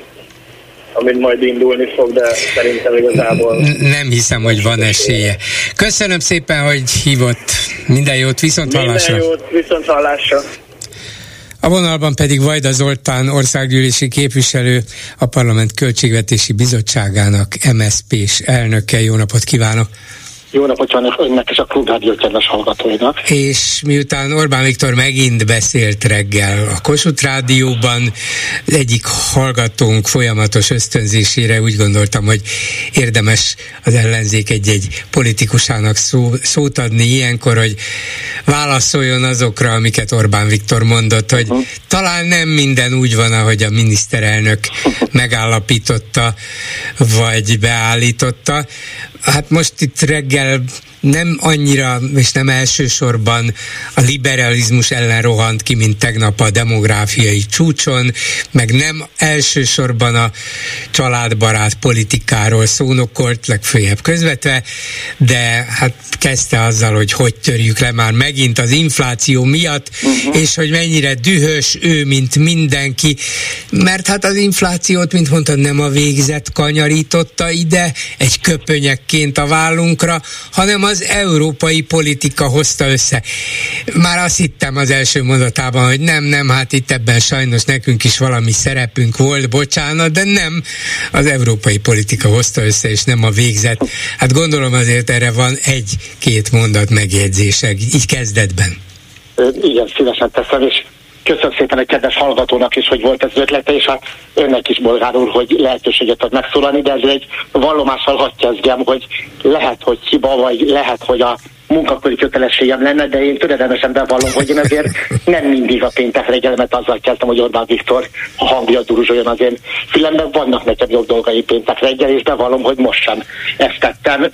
amit majd indulni fog, de szerintem igazából... Nem hiszem, hogy van esélye. Köszönöm szépen, hogy hívott. Minden jót, viszont hallásra. Minden jót, viszont hallásra. A vonalban pedig Vajda Zoltán országgyűlési képviselő, a Parlament Költségvetési Bizottságának MSZP-s elnöke. Jó napot kívánok! Jó napot kívánok önnek és a Klubrádió kedves hallgatóinak. És miután Orbán Viktor megint beszélt reggel a Kossuth Rádióban, egyik hallgatónk folyamatos ösztönzésére úgy gondoltam, hogy érdemes az ellenzék egy-egy politikusának szó, szót adni ilyenkor, hogy válaszoljon azokra, amiket Orbán Viktor mondott, hogy uh-huh. talán nem minden úgy van, ahogy a miniszterelnök megállapította, vagy beállította hát most itt reggel nem annyira, és nem elsősorban a liberalizmus ellen rohant ki, mint tegnap a demográfiai csúcson, meg nem elsősorban a családbarát politikáról szónokolt, legfőjebb közvetve, de hát kezdte azzal, hogy hogy törjük le már megint az infláció miatt, uh-huh. és hogy mennyire dühös ő, mint mindenki, mert hát az inflációt, mint mondtad, nem a végzet kanyarította ide egy köpönyekként a vállunkra, hanem az európai politika hozta össze. Már azt hittem az első mondatában, hogy nem, nem, hát itt ebben sajnos nekünk is valami szerepünk volt, bocsánat, de nem, az európai politika hozta össze, és nem a végzet. Hát gondolom azért erre van egy-két mondat megjegyzések, így kezdetben. Igen, szívesen teszem, és Köszönöm szépen egy kedves hallgatónak is, hogy volt ez ötlete, és hát önnek is, bolgár úr, hogy lehetőséget ad megszólalni, de ez egy vallomással hadd kezdjem, hogy lehet, hogy hiba, vagy lehet, hogy a munkaköri kötelességem lenne, de én töredelmesen bevallom, hogy én azért nem mindig a péntek reggelemet azzal kezdtem, hogy Orbán Viktor hangja duruzsoljon az én fülemben. Vannak nekem jobb dolgai péntek reggel, és bevallom, hogy most sem ezt tettem.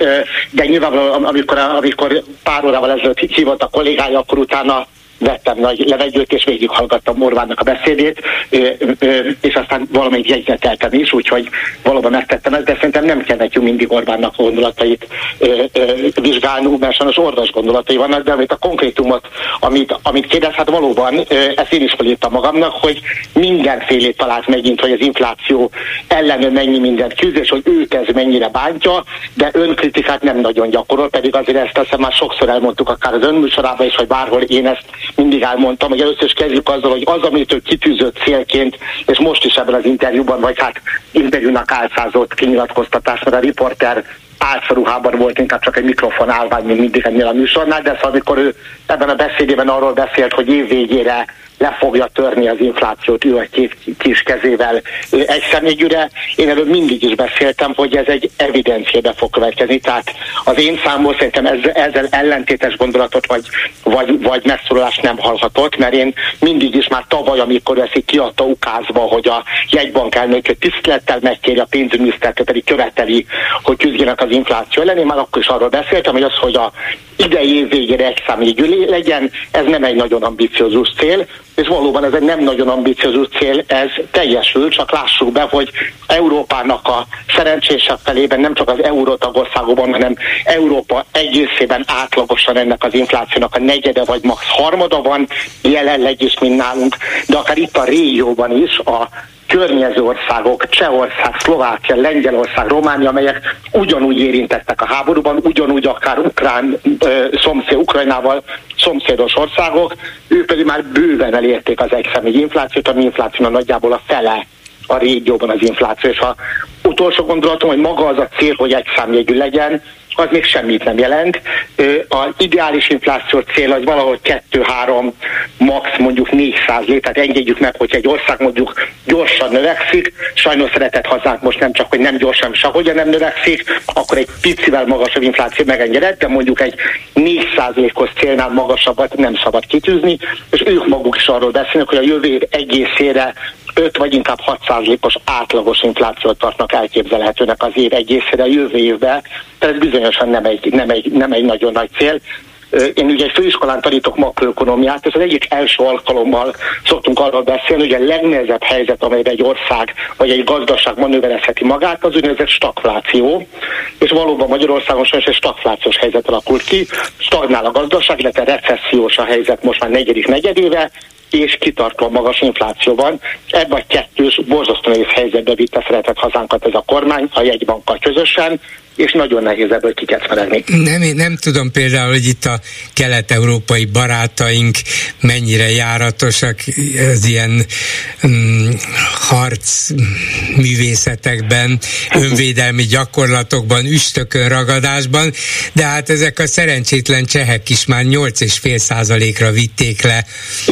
De nyilvánvalóan, amikor, amikor pár órával ezelőtt hívott a kollégája, akkor utána vettem nagy levegőt, és végighallgattam Orbánnak a beszédét, és aztán valamelyik jegyzeteltem is, úgyhogy valóban megtettem ezt, de szerintem nem kell nekünk mindig Orbánnak a gondolatait vizsgálni, mert sajnos orvos gondolatai vannak, de amit a konkrétumot, amit, amit kérdez, hát valóban ezt én is felírtam magamnak, hogy mindenfélét talált megint, hogy az infláció ellen mennyi mindent küzd, és hogy őt ez mennyire bántja, de önkritikát nem nagyon gyakorol, pedig azért ezt azt már sokszor elmondtuk akár az önműsorában is, vagy bárhol én ezt mindig elmondtam, hogy először is kezdjük azzal, hogy az, amit ő kitűzött célként, és most is ebben az interjúban, vagy hát interjúnak álcázott kinyilatkoztatás, mert a riporter álcaruhában volt, inkább csak egy mikrofon állvány, mint mindig ennél a műsornál, de szóval amikor ő ebben a beszédében arról beszélt, hogy év végére le fogja törni az inflációt ő a két kis kezével egy személygyűre. Én előbb mindig is beszéltem, hogy ez egy evidenciába fog következni. Tehát az én számból szerintem ezzel, ezzel ellentétes gondolatot vagy, vagy, vagy megszólalást nem hallhatott, mert én mindig is már tavaly, amikor ezt kiadta ukázva, hogy a jegybank elnököt tisztelettel megkéri, a pénzügyminisztert pedig követeli, hogy küzdjenek az infláció ellen. Én már akkor is arról beszéltem, hogy az, hogy a idei év végére egy számjegyű legyen, ez nem egy nagyon ambiciózus cél, és valóban ez egy nem nagyon ambiciózus cél, ez teljesül, csak lássuk be, hogy Európának a szerencsésebb felében nem csak az eurótagországokban, hanem Európa egészében átlagosan ennek az inflációnak a negyede vagy max harmada van, jelenleg is, mint nálunk, de akár itt a régióban is a környező országok, Csehország, Szlovákia, Lengyelország, Románia, amelyek ugyanúgy érintettek a háborúban, ugyanúgy akár Ukrán, szomszéd, Ukrajnával szomszédos országok, ők pedig már bőven elérték az egyszemélyi inflációt, ami infláció nagyjából a fele a régióban az infláció. És a utolsó gondolatom, hogy maga az a cél, hogy egy számjegyű legyen, az még semmit nem jelent. Az ideális infláció cél az valahol 2-3, max mondjuk 4 százalék, tehát engedjük meg, hogy egy ország mondjuk gyorsan növekszik, sajnos szeretett hazánk most nem csak, hogy nem gyorsan, sehogyan nem növekszik, akkor egy picivel magasabb infláció megengedett, de mondjuk egy 4 százalékos célnál magasabbat nem szabad kitűzni, és ők maguk is arról beszélnek, hogy a jövő év egészére 5 vagy inkább 6 százalékos átlagos inflációt tartnak elképzelhetőnek az év egészére a jövő évben, tehát ez bizonyosan nem egy, nem egy, nem egy nagyon nagy cél. Én ugye főiskolán tanítok makroökonomiát, és az egyik első alkalommal szoktunk arról beszélni, hogy a legnehezebb helyzet, amelyre egy ország vagy egy gazdaság manőverezheti magát, az úgynevezett stagfláció, és valóban Magyarországon sajnos egy stagflációs helyzet alakult ki, stagnál a gazdaság, illetve recessziós a helyzet most már negyedik negyedéve, és kitartó magas inflációban. Ebben a kettős borzasztó nehéz helyzetbe vitte szeretett hazánkat ez a kormány, a jegybankkal közösen, és nagyon nehéz ebből kikecmeregni. Nem, én nem tudom például, hogy itt a kelet-európai barátaink mennyire járatosak az ilyen um, harc művészetekben, önvédelmi gyakorlatokban, üstökön ragadásban, de hát ezek a szerencsétlen csehek is már 8,5 százalékra vitték le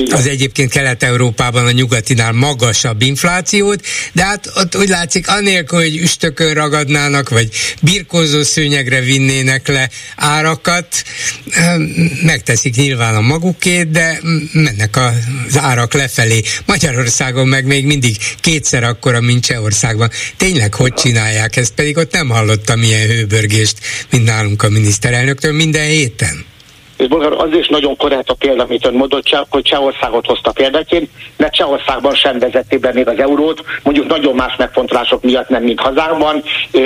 az egyébként Kelet-Európában a nyugatinál magasabb inflációt, de hát ott úgy látszik, anélkül, hogy üstökön ragadnának, vagy birkó zsákozó szőnyegre vinnének le árakat, megteszik nyilván a magukét, de mennek az árak lefelé. Magyarországon meg még mindig kétszer akkora, mint Csehországban. Tényleg hogy csinálják ezt? Pedig ott nem hallottam ilyen hőbörgést, mint nálunk a miniszterelnöktől minden héten és Bolgár az is nagyon korrekt a példa, amit ön mondott, hogy Csehországot hozta példaként, mert Csehországban sem vezették be még az eurót, mondjuk nagyon más megfontolások miatt nem, mint hazánkban.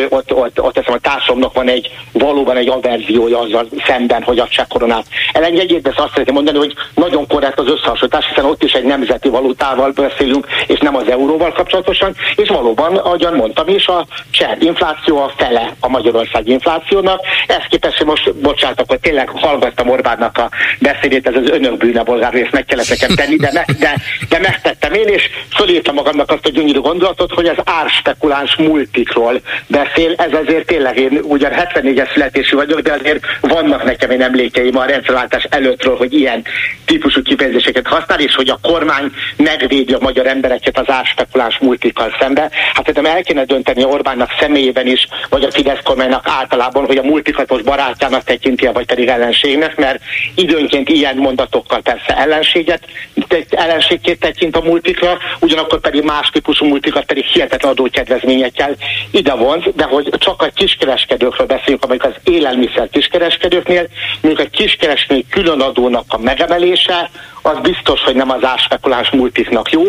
Ott, ott, ott teszem, a társadalomnak van egy valóban egy averziója azzal szemben, hogy a cseh koronát elengedjék, de azt szeretném mondani, hogy nagyon korrekt az összehasonlítás, hiszen ott is egy nemzeti valutával beszélünk, és nem az euróval kapcsolatosan, és valóban, ahogyan mondtam is, a cseh infláció a fele a Magyarország inflációnak. Ezt képest, most bocsánatok, hogy tényleg hallgattam Orbánnak a beszédét, ez az önök bűne, bolgár részt meg kellett nekem tenni, de, me, de, de megtettem én, és fölírtam magamnak azt a gyönyörű gondolatot, hogy az árspekuláns multikról beszél, ez azért tényleg én ugyan 74-es születésű vagyok, de azért vannak nekem én emlékeim a rendszerváltás előttről, hogy ilyen típusú kifejezéseket használ, és hogy a kormány megvédi a magyar embereket az árspekuláns multikkal szembe. Hát szerintem el kéne dönteni Orbánnak személyében is, vagy a Fidesz kormánynak általában, hogy a multikat most barátjának tekinti, vagy pedig ellenségnek, mert mert időnként ilyen mondatokkal persze ellenséget, ellenségként tekint a multikra, ugyanakkor pedig más típusú multikat pedig hihetetlen adókedvezményekkel ide vonz, de hogy csak a kiskereskedőkről beszéljünk, amelyik az élelmiszer kiskereskedőknél, mondjuk a kiskereskedő különadónak a megemelése, az biztos, hogy nem az árspekuláns multiknak jó,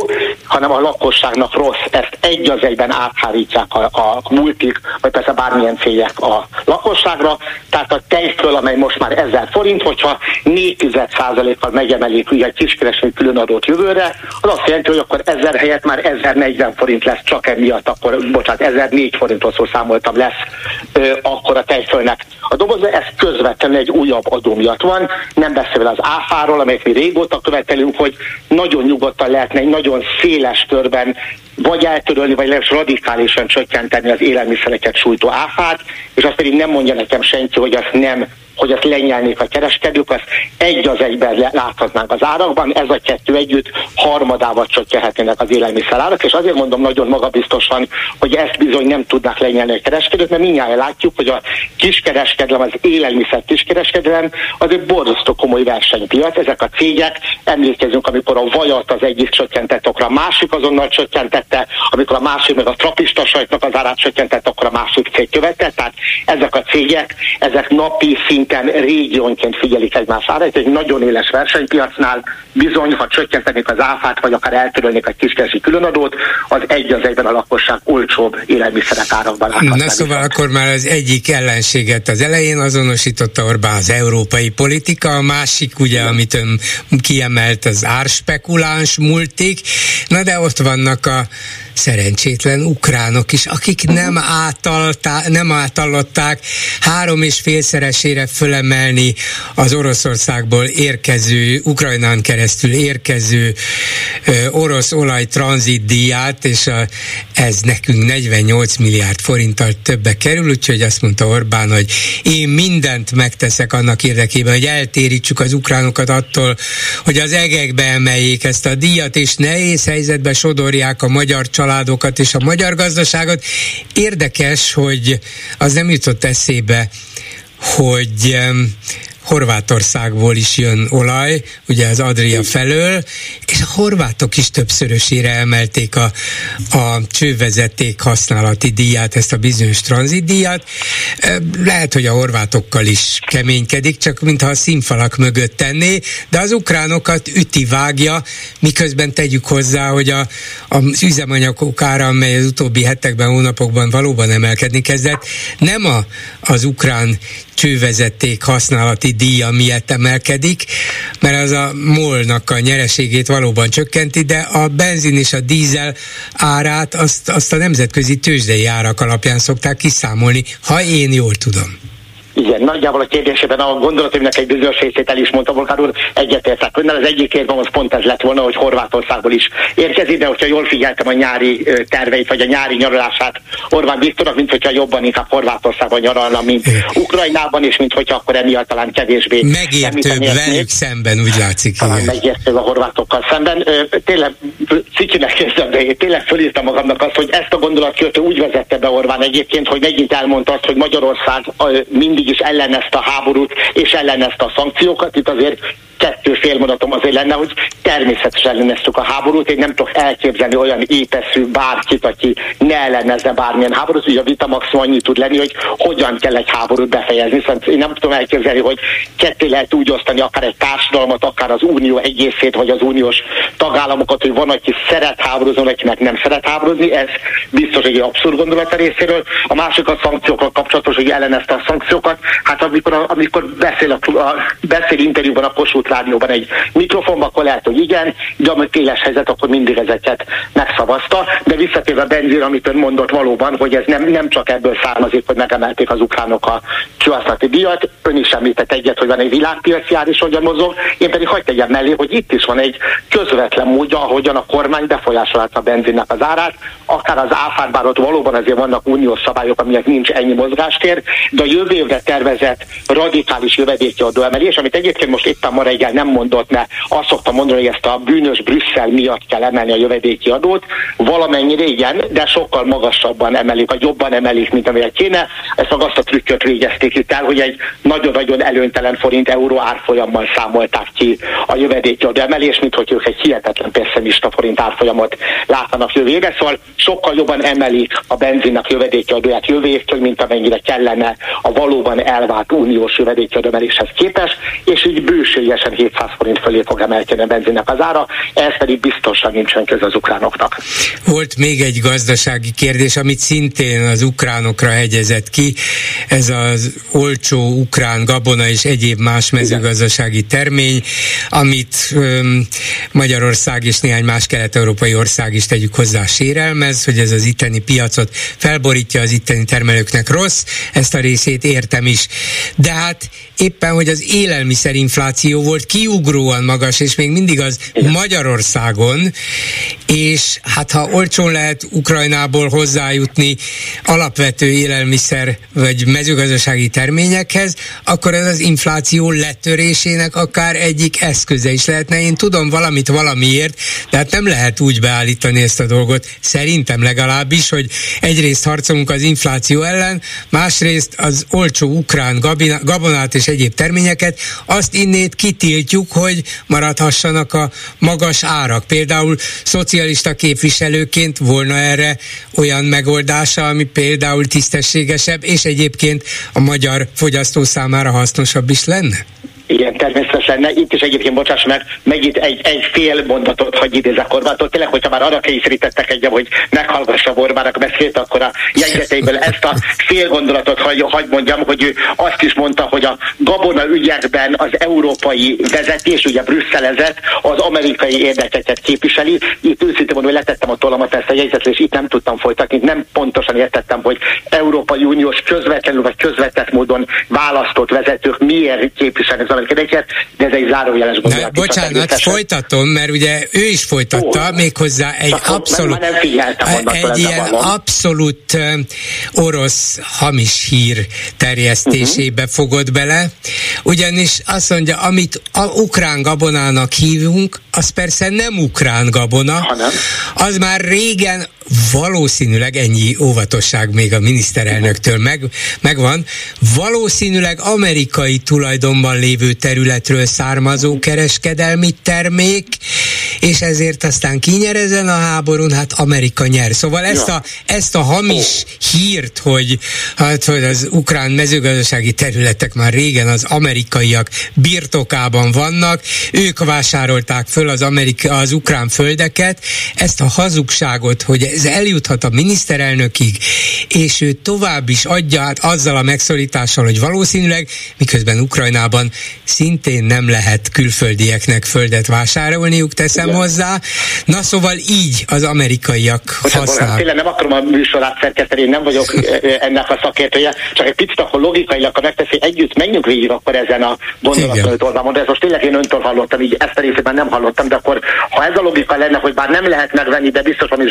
hanem a lakosságnak rossz. Ezt egy az egyben áthárítják a, a multik, vagy persze bármilyen cégek a lakosságra. Tehát a tejföl, amely most már 1000 forint, hogyha 4%-kal megemelik ugye egy kiskereső különadót jövőre, az azt jelenti, hogy akkor 1000 helyett már 1040 forint lesz csak emiatt, akkor, bocsánat, 1004 forintot számoltam lesz ö, akkor a tejfölnek a doboz, ez közvetlenül egy újabb adó miatt van, nem beszélve az áfáról, amelyet mi régóta követelünk, hogy nagyon nyugodtan lehetne egy nagyon széles körben vagy eltörölni, vagy legalábbis radikálisan csökkenteni az élelmiszereket sújtó áfát, és azt pedig nem mondja nekem senki, hogy azt nem hogy ezt lenyelnék a kereskedők, azt egy az egyben láthatnánk az árakban, ez a kettő együtt harmadával csökkenhetnének az élelmiszerárak, és azért mondom nagyon magabiztosan, hogy ezt bizony nem tudnak lenyelni a kereskedők, mert mindjárt látjuk, hogy a kiskereskedelem, az élelmiszer kiskereskedelem az egy borzasztó komoly versenypiac. Ezek a cégek, emlékezünk, amikor a vajat az egyik csökkentett, akkor a másik azonnal csökkentette, amikor a másik meg a trapista sajtnak az árát csökkentett, akkor a másik cég követett. Tehát ezek a cégek, ezek napi szint szinten régiónként figyelik egymás árát, egy nagyon éles versenypiacnál. Bizony, ha csökkentenék az áfát, vagy akár eltörölnék egy kiskeresi különadót, az egy az egyben a lakosság olcsóbb élelmiszerek árakban láthat. Na szóval akkor már az egyik ellenséget az elején azonosította Orbán az európai politika, a másik ugye, amit ön kiemelt, az árspekuláns multik, na de ott vannak a szerencsétlen ukránok is, akik uh-huh. nem, átaltá, nem átalották három és félszeresére fölemelni az Oroszországból érkező, Ukrajnán keresztül érkező ö, orosz olaj tranzit díját, és a, ez nekünk 48 milliárd forinttal többe kerül, úgyhogy azt mondta Orbán, hogy én mindent megteszek annak érdekében, hogy eltérítsük az ukránokat attól, hogy az egekbe emeljék ezt a díjat, és nehéz helyzetbe sodorják a magyar családokat és a magyar gazdaságot. Érdekes, hogy az nem jutott eszébe, hogy Horvátországból is jön olaj, ugye az Adria felől, és a horvátok is többszörösére emelték a, a csővezeték használati díját, ezt a bizonyos tranzitdíjat. Lehet, hogy a horvátokkal is keménykedik, csak mintha a színfalak mögött tenné, de az ukránokat üti, vágja, miközben tegyük hozzá, hogy a, az üzemanyagok ára, amely az utóbbi hetekben, hónapokban valóban emelkedni kezdett, nem a, az ukrán csővezeték használati díja miatt emelkedik, mert az a molnak a nyereségét valóban csökkenti, de a benzin és a dízel árát azt, azt a nemzetközi tőzsdei árak alapján szokták kiszámolni, ha én jól tudom. Igen, nagyjából a kérdésében a gondolatomnak egy bizonyos részét el is mondta Volkár úr, egyetértek önnel. Az egyik érvem az pont ez lett volna, hogy Horvátországból is érkezik, de hogyha jól figyeltem a nyári terveit, vagy a nyári nyaralását Orbán Viktornak, mint hogyha jobban inkább Horvátországban nyaralna, mint Ukrajnában, és mint hogyha akkor emiatt talán kevésbé. Megértőbb velük szemben, úgy látszik. Talán megértőbb a horvátokkal szemben. Tényleg cikinek kezdem, de én tényleg fölírtam magamnak azt, hogy ezt a gondolatkörtő úgy vezette be Orbán egyébként, hogy megint elmondta azt, hogy Magyarország mindig is ellenezte a háborút és ellenezte a szankciókat. Itt azért kettő félmondatom azért lenne, hogy természetesen elleneztük a háborút. Én nem tudok elképzelni olyan épeszű bárkit, aki ne ellenezze bármilyen háborút. Ugye a vita maximum annyi tud lenni, hogy hogyan kell egy háborút befejezni. Szóval én nem tudom elképzelni, hogy ketté lehet úgy osztani akár egy társadalmat, akár az unió egészét, vagy az uniós tagállamokat, hogy van, aki szeret háborúzni, akinek nem szeret háborúzni. Ez biztos egy abszurd gondolat a részéről. A másik a szankciókkal kapcsolatos, hogy ellenezte a szankciókat. Hát amikor, amikor beszél, a, a, beszél interjúban a Kossuth rádióban egy mikrofonban, akkor lehet, hogy igen, de amikor éles helyzet, akkor mindig ezeket megszavazta. De visszatérve a benzin, amit ön mondott valóban, hogy ez nem, nem csak ebből származik, hogy megemelték az ukránok a kihasználati díjat, ön is említett egyet, hogy van egy világpiaci ár is, hogyan mozog, én pedig hagyd tegyem mellé, hogy itt is van egy közvetlen módja, ahogyan a kormány befolyásolhatja a benzinnek az árát, akár az áfát, bár ott valóban azért vannak uniós szabályok, amilyek nincs ennyi mozgástér, de a jövő évre tervezett radikális jövedéki adóemelés, amit egyébként most éppen ma reggel nem mondott, mert azt szoktam mondani, hogy ezt a bűnös Brüsszel miatt kell emelni a jövedéki adót, valamennyire igen, de sokkal magasabban emelik, vagy jobban emelik, mint amilyen kéne. Ezt meg a trükköt végezték itt el, hogy egy nagyon-nagyon előnytelen forint euró árfolyammal számolták ki a jövedéki adó emelés, mint hogy ők egy hihetetlen pessimista forint árfolyamot látanak jövőre, szóval sokkal jobban emelik a benzinnek jövedéki adóját jövő évtől, mint amennyire kellene a valóban elvált uniós jövedéki adóemeléshez képest, és így bőségesen 700 forint fölé fog emelkedni a benzinnek az ára, ez pedig biztosan nincsen köze az ukránoknak. Volt még egy gazdasági kérdés, amit szintén az ukránokra hegyezett ki, ez az olcsó ukrán gabona és egyéb más mezőgazdasági termény, amit um, Magyarország és néhány más kelet-európai ország is tegyük hozzá sérelmez, hogy ez az itteni piacot felborítja, az itteni termelőknek rossz, ezt a részét értem is. De hát éppen, hogy az élelmiszerinfláció volt kiugróan magas, és még mindig az Igen. Magyarországon, és hát ha olcsón lehet Ukrajnából hozzájutni alapvető élelmiszer vagy mezőgazdasági terményekhez, akkor ez az infláció letörésének akár egyik eszköze is lehetne. Én tudom valamit valamiért, de hát nem lehet úgy beállítani ezt a dolgot, szerintem legalábbis, hogy egyrészt harcolunk az infláció ellen, másrészt az olcsó ukrán gabonát és egyéb terményeket, azt innét kitiltjuk, hogy maradhassanak a magas árak. Például szocialista képviselőként volna erre olyan megoldása, ami például tisztességesebb, és egyébként a magyar fogyasztó számára hasznosabb is lenne? Igen, természetesen. Ne, itt is egyébként, bocsáss meg, megint egy, egy fél mondatot hagy idézek Orbántól. Tényleg, hogyha már arra kényszerítettek egyet, hogy meghallgassa Orbának beszélt, akkor a jegyzeteiből ezt a fél gondolatot hagy, hagy mondjam, hogy ő azt is mondta, hogy a gabona ügyekben az európai vezetés, ugye brüsszelezett, az amerikai érdekeket képviseli. Itt őszintén mondom, hogy letettem a tollamat ezt a jegyzetre, és itt nem tudtam folytatni, nem pontosan értettem, hogy Európai Uniós közvetlenül vagy közvetett módon választott vezetők miért képviselnek az amerikai de ez egy zárójeles gondolat. Bocsánat, folytatom, mert ugye ő is folytatta, Ó, méghozzá egy abszolút, nem, nem egy ilyen abszolút orosz hamis hír terjesztésébe uh-huh. fogott bele, ugyanis azt mondja, amit a ukrán gabonának hívunk, az persze nem ukrán gabona, hanem? az már régen valószínűleg ennyi óvatosság még a miniszterelnöktől meg, megvan, valószínűleg amerikai tulajdonban lévő területről származó kereskedelmi termék, és ezért aztán kinyerezen a háborún, hát Amerika nyer. Szóval ezt, a, ezt a hamis hírt, hogy, hát, hogy az ukrán mezőgazdasági területek már régen az amerikaiak birtokában vannak, ők vásárolták föl az, Amerika, az ukrán földeket, ezt a hazugságot, hogy ez eljuthat a miniszterelnökig, és ő tovább is adja át azzal a megszorítással, hogy valószínűleg, miközben Ukrajnában szintén nem lehet külföldieknek földet vásárolniuk, teszem hozzá. Na szóval így az amerikaiak használják. Tényleg nem akarom a műsorát szerkeszteni, én nem vagyok ennek a szakértője, csak egy picit akkor logikailag, ha megteszi együtt, menjünk végig akkor ezen a gondolaton, hogy de ez most tényleg én öntől hallottam, így ezt a részében nem hallottam, de akkor ha ez a logika lenne, hogy bár nem lehet megvenni, de biztos valami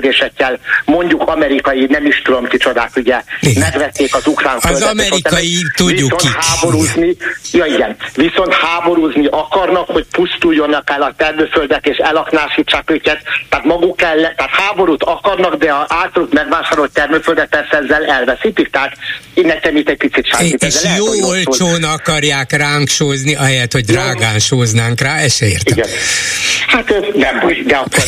zsebszerződésekkel mondjuk amerikai, nem is tudom kicsodák, ugye, igen. megvették az ukrán Az földet, amerikai, tudjuk viszont kik. háborúzni, ja igen, viszont háborúzni akarnak, hogy pusztuljonnak el a termőföldek és elaknásítsák őket, tehát maguk kell, tehát háborút akarnak, de a általuk megvásárolt termőföldet persze ezzel elveszítik, tehát én nekem itt egy picit sállít. És jó lehet, olcsón akarják ránk sózni, ahelyett, hogy drágán sóznánk rá, ezt értem. Igen. Hát nem de akkor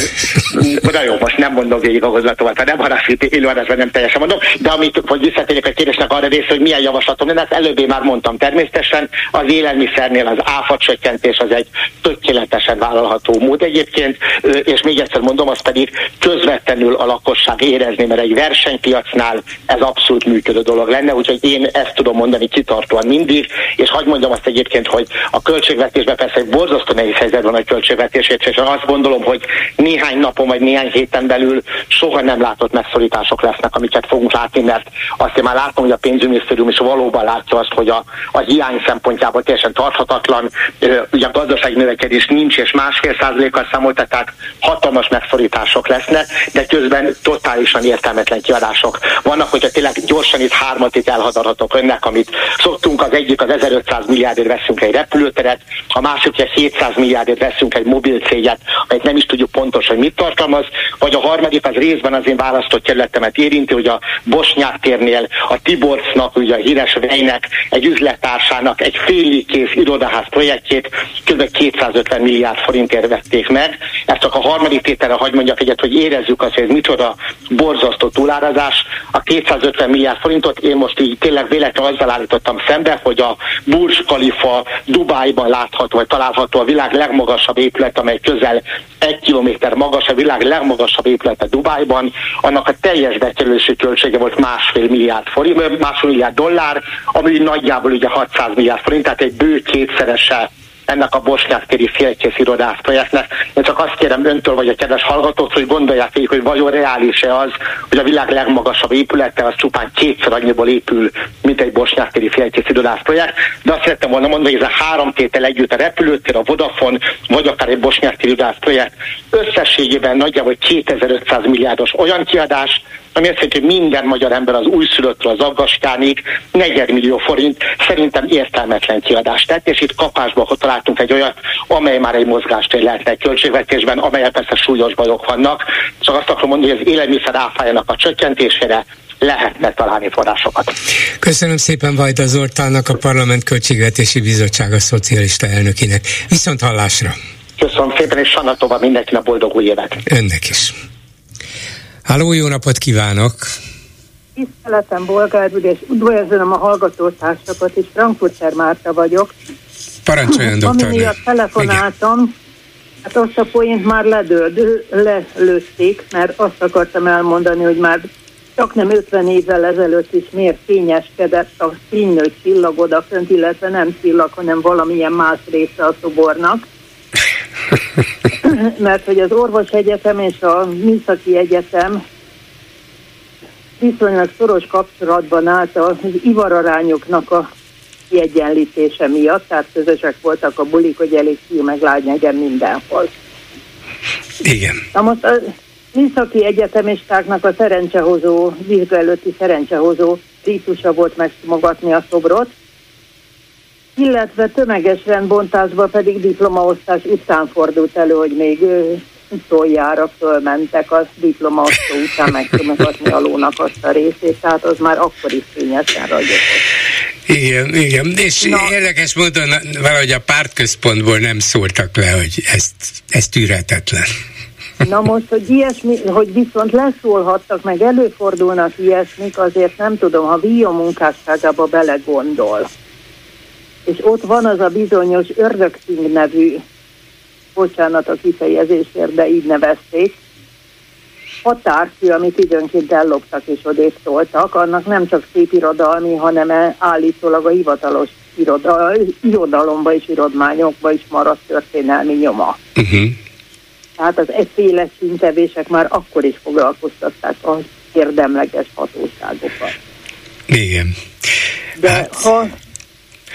de jó, most nem mondom végig a hozzátomat, nem harásít élőadásban nem teljesen mondom, de amit, hogy visszatérjek a kérdésnek arra rész, hogy milyen javaslatom lenne, ezt előbbé már mondtam természetesen, az élelmiszernél az áfa csökkentés az egy tökéletesen vállalható mód egyébként, és még egyszer mondom, az pedig közvetlenül a lakosság érezni, mert egy versenypiacnál ez abszolút működő dolog lenne, úgyhogy én ezt tudom mondani kitartóan mindig, és hagyd mondjam azt egyébként, hogy a költségvetésben persze egy borzasztó nehéz helyzet van a költségvetését, és azt gondolom, hogy néhány napon vagy néhány héten belül soha nem látott megszorítások lesznek, amiket fogunk látni, mert azt én már látom, hogy a pénzügyminisztérium is valóban látja azt, hogy a, a hiány szempontjából teljesen tarthatatlan, ugye a gazdasági növekedés nincs, és másfél százalékkal számolt, tehát hatalmas megszorítások lesznek, de közben totálisan értelmetlen kiadások vannak, hogyha tényleg gyorsan itt hármat itt elhadarhatok önnek, amit szoktunk, az egyik az 1500 milliárdért veszünk egy repülőteret, a másik, hogy 700 milliárdért veszünk egy mobil céget, amelyet nem is tudjuk pontosan, hogy mit tartalmaz, vagy a harmadik az részben az én választott kerületemet érinti, hogy a Bosnyák térnél a Tiborcnak, ugye a híres Vejnek, egy üzlettársának egy félig kész irodaház projektjét kb. 250 milliárd forintért vették meg. Ez csak a harmadik tételre hagy mondjak egyet, hogy érezzük azt, hogy ez micsoda borzasztó túlárazás. A 250 milliárd forintot én most így tényleg véletlenül azzal állítottam szembe, hogy a Burj Khalifa Dubájban látható, vagy található a világ legmagasabb épület, amely közel egy kilométer magas, a világ legmagasabb épülete Dubájban, annak a teljes bekerülési költsége volt másfél milliárd forint, másfél milliárd dollár, ami nagyjából ugye 600 milliárd forint, tehát egy bő kétszerese ennek a bosnyák téri félkész irodás projektnek. Én csak azt kérem öntől, vagy a kedves hallgatót, hogy gondolják végig, hogy vajon reális-e az, hogy a világ legmagasabb épülete az csupán kétszer annyiból épül, mint egy bosnyák téri félkész irodás projekt. De azt szerettem volna mondani, hogy ez a három tétel együtt a repülőtér, a Vodafone, vagy akár egy bosnyák téri irodás projekt összességében nagyjából 2500 milliárdos olyan kiadás, ami azt jelenti, hogy minden magyar ember az újszülöttről az aggaskánig negyedmillió forint szerintem értelmetlen kiadást tett, és itt kapásba találtunk egy olyat, amely már egy mozgástér lehetne egy költségvetésben, amelyek persze súlyos bajok vannak. Csak azt akarom mondani, hogy az élelmiszer áfájának a csökkentésére lehetne találni forrásokat. Köszönöm szépen Vajda Zoltánnak, a Parlament Költségvetési Bizottsága szocialista elnökének. Viszont hallásra! Köszönöm szépen, és Sanna mindenkinek boldog új évet! Önnek is! Háló, jó napot kívánok! Tiszteletem, Bolgár és üdvözlöm a hallgatótársakat, és Frankfurter Márta vagyok. Parancsoljon, doktor. Ami miatt telefonáltam, Igen. hát azt a poént már ledőd, lelőtték, mert azt akartam elmondani, hogy már csak nem 50 évvel ezelőtt is miért fényeskedett a fénynő csillag odafönt, illetve nem csillag, hanem valamilyen más része a szobornak. mert hogy az orvos egyetem és a műszaki egyetem viszonylag szoros kapcsolatban állt az ivararányoknak a kiegyenlítése miatt, tehát közösek voltak a bulik, hogy elég fiú meg lány legyen mindenhol. Igen. Na most a műszaki egyetemistáknak a szerencsehozó, vizsga előtti szerencsehozó rítusa volt megsimogatni a szobrot, illetve tömeges rendbontásban pedig diplomaosztás után fordult elő, hogy még utoljára fölmentek a diplomaosztó után megsimogatni a lónak azt a részét, tehát az már akkor is fényesen ragyogott. Igen, igen. És Na, érdekes módon valahogy a pártközpontból nem szóltak le, hogy ezt, ez tűretetlen. Na most, hogy ilyesmi, hogy viszont leszólhattak, meg előfordulnak ilyesmik, azért nem tudom, ha Vio munkásságába belegondol és ott van az a bizonyos ördögszing nevű, bocsánat a kifejezésért, de így nevezték, határkő, amit időnként elloptak és odébb szóltak, annak nem csak szép irodalmi, hanem állítólag a hivatalos iroda, irodalomba és irodmányokba is maradt történelmi nyoma. Uh-huh. Tehát az egyféle szintevések már akkor is foglalkoztatták az érdemleges hatóságokat. Igen. De hát... ha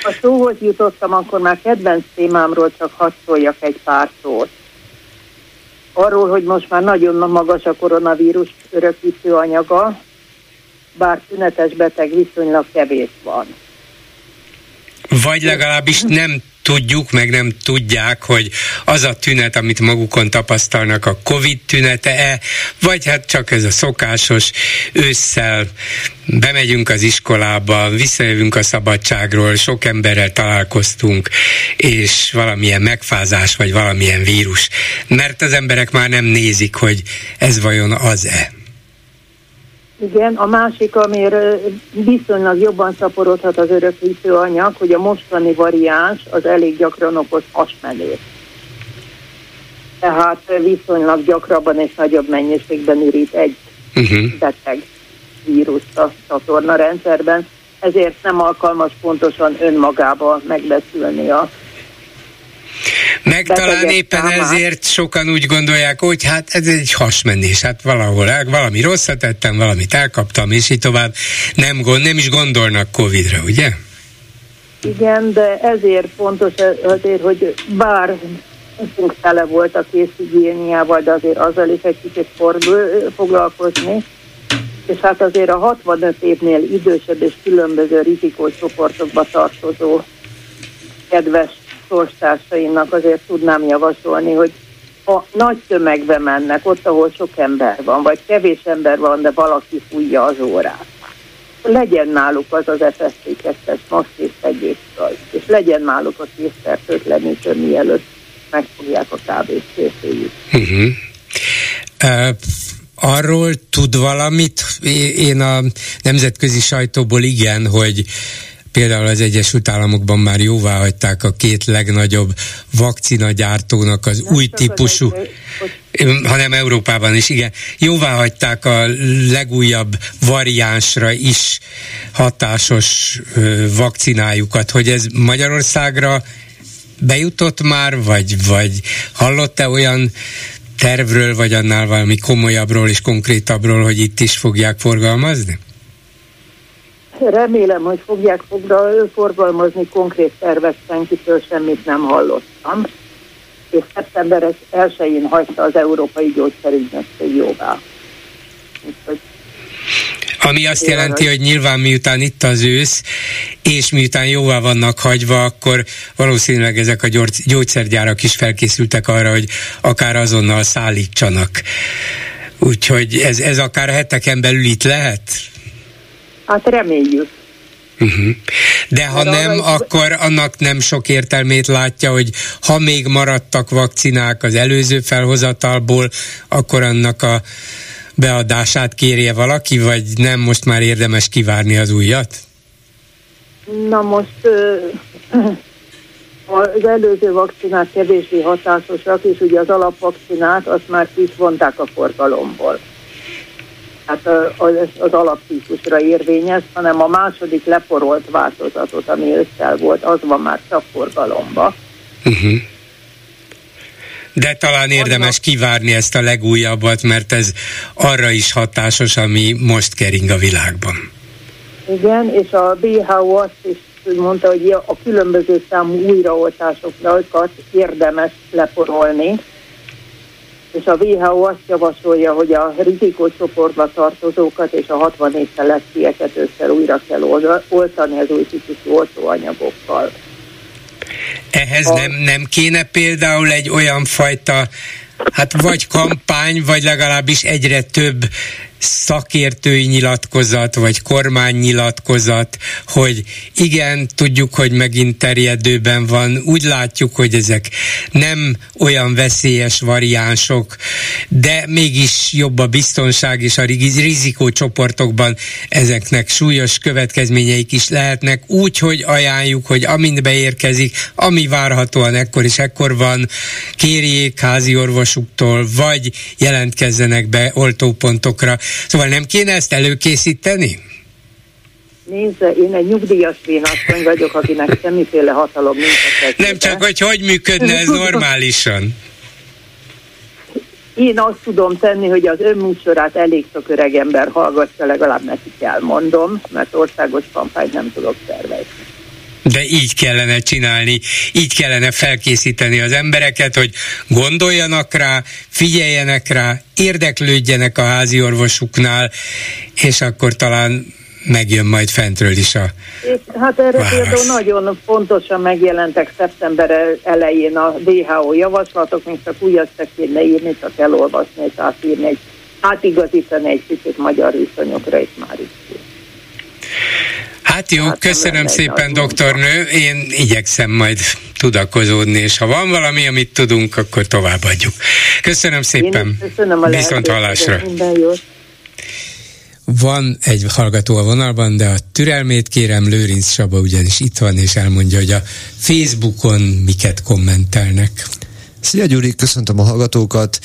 a szóhoz jutottam, akkor már kedvenc témámról csak hadd egy pár szót. Arról, hogy most már nagyon magas a koronavírus örökítő anyaga, bár tünetes beteg viszonylag kevés van. Vagy legalábbis nem tudjuk, meg nem tudják, hogy az a tünet, amit magukon tapasztalnak, a Covid tünete-e, vagy hát csak ez a szokásos ősszel bemegyünk az iskolába, visszajövünk a szabadságról, sok emberrel találkoztunk, és valamilyen megfázás, vagy valamilyen vírus. Mert az emberek már nem nézik, hogy ez vajon az-e. Igen, a másik, amire viszonylag jobban szaporodhat az örökítő anyag, hogy a mostani variáns az elég gyakran okoz hasmenést. Tehát viszonylag gyakrabban és nagyobb mennyiségben ürít egy uh-huh. beteg vírust a csatorna rendszerben, ezért nem alkalmas pontosan önmagába megbeszülni a meg talán éppen számát. ezért sokan úgy gondolják, hogy hát ez egy hasmenés, hát valahol valami rosszat tettem, valamit elkaptam, és így tovább nem, gond, nem is gondolnak Covid-ra, ugye? Igen, de ezért fontos azért, hogy bár tele volt a készhigiéniával, de azért azzal is egy kicsit foglalkozni. És hát azért a 65 évnél idősebb és különböző rizikócsoportokba tartozó kedves sorstársaimnak azért tudnám javasolni, hogy ha nagy tömegbe mennek, ott, ahol sok ember van, vagy kevés ember van, de valaki fújja az órát, legyen náluk az az FSC-2-es most is tegyék és legyen náluk a készfertőtlenítő, mielőtt megfogják a kávészkészéjük. Uh-huh. Uh, arról tud valamit? Én a nemzetközi sajtóból igen, hogy Például az Egyesült Államokban már jóvá hagyták a két legnagyobb vakcinagyártónak az új típusú, hanem Európában is, igen, jóvá hagyták a legújabb variánsra is hatásos vakcinájukat, hogy ez Magyarországra bejutott már, vagy, vagy hallott-e olyan tervről, vagy annál valami komolyabbról és konkrétabbról, hogy itt is fogják forgalmazni? Remélem, hogy fogják forgalmazni konkrét tervet, senkitől semmit nem hallottam. És szeptember 1-én hagyta az Európai Gyógyszerügynökség jóvá. Ami azt jelenti, hogy nyilván miután itt az ősz, és miután jóvá vannak hagyva, akkor valószínűleg ezek a gyógyszergyárak is felkészültek arra, hogy akár azonnal szállítsanak. Úgyhogy ez, ez akár heteken belül itt lehet? Hát reméljük. Uh-huh. De ha nem, akkor annak nem sok értelmét látja, hogy ha még maradtak vakcinák az előző felhozatalból, akkor annak a beadását kérje valaki, vagy nem most már érdemes kivárni az újat? Na most az előző vakcinák kevésbé hatásosak, és ugye az alapvakcinát azt már is vonták a forgalomból hát az, az alaptípusra érvényes, hanem a második leporolt változatot, ami ősszel volt, az van már csak forgalomba. Uh-huh. De talán érdemes kivárni ezt a legújabbat, mert ez arra is hatásos, ami most kering a világban. Igen, és a WHO azt is mondta, hogy a különböző számú újraoltásokat érdemes leporolni, és a WHO azt javasolja, hogy a rizikócsoportba tartozókat és a 60 év felettieket össze újra kell oltani az új típusú oltóanyagokkal. Ehhez a... nem, nem kéne például egy olyan fajta, hát vagy kampány, vagy legalábbis egyre több szakértői nyilatkozat, vagy kormánynyilatkozat, hogy igen, tudjuk, hogy megint terjedőben van, úgy látjuk, hogy ezek nem olyan veszélyes variánsok, de mégis jobb a biztonság, és a rizikócsoportokban ezeknek súlyos következményeik is lehetnek, úgy, hogy ajánljuk, hogy amint beérkezik, ami várhatóan ekkor és ekkor van, kérjék házi orvosuktól, vagy jelentkezzenek be oltópontokra, Szóval nem kéne ezt előkészíteni? Nézze, én egy nyugdíjas vénasszony vagyok, akinek semmiféle hatalom nincs a Nem csak, hogy hogy működne ez normálisan. én azt tudom tenni, hogy az önműsorát elég sok öreg ember hallgatja, legalább nekik elmondom, mert országos kampányt nem tudok szervezni. De így kellene csinálni, így kellene felkészíteni az embereket, hogy gondoljanak rá, figyeljenek rá, érdeklődjenek a házi orvosuknál, és akkor talán megjön majd fentről is a és Hát erre válasz. például nagyon fontosan megjelentek szeptember elején a WHO javaslatok, még csak úgy azt kéne írni, csak elolvasni és átírni, egy, átigazítani egy kicsit magyar viszonyokra, és már is. Hát jó, hát köszönöm szépen, doktornő. Én igyekszem majd tudakozódni, és ha van valami, amit tudunk, akkor továbbadjuk. Köszönöm szépen. köszönöm a Viszont hallásra. Minden jót. Van egy hallgató a vonalban, de a türelmét kérem, Lőrinc Saba ugyanis itt van, és elmondja, hogy a Facebookon miket kommentelnek. Szia Gyuri, köszöntöm a hallgatókat.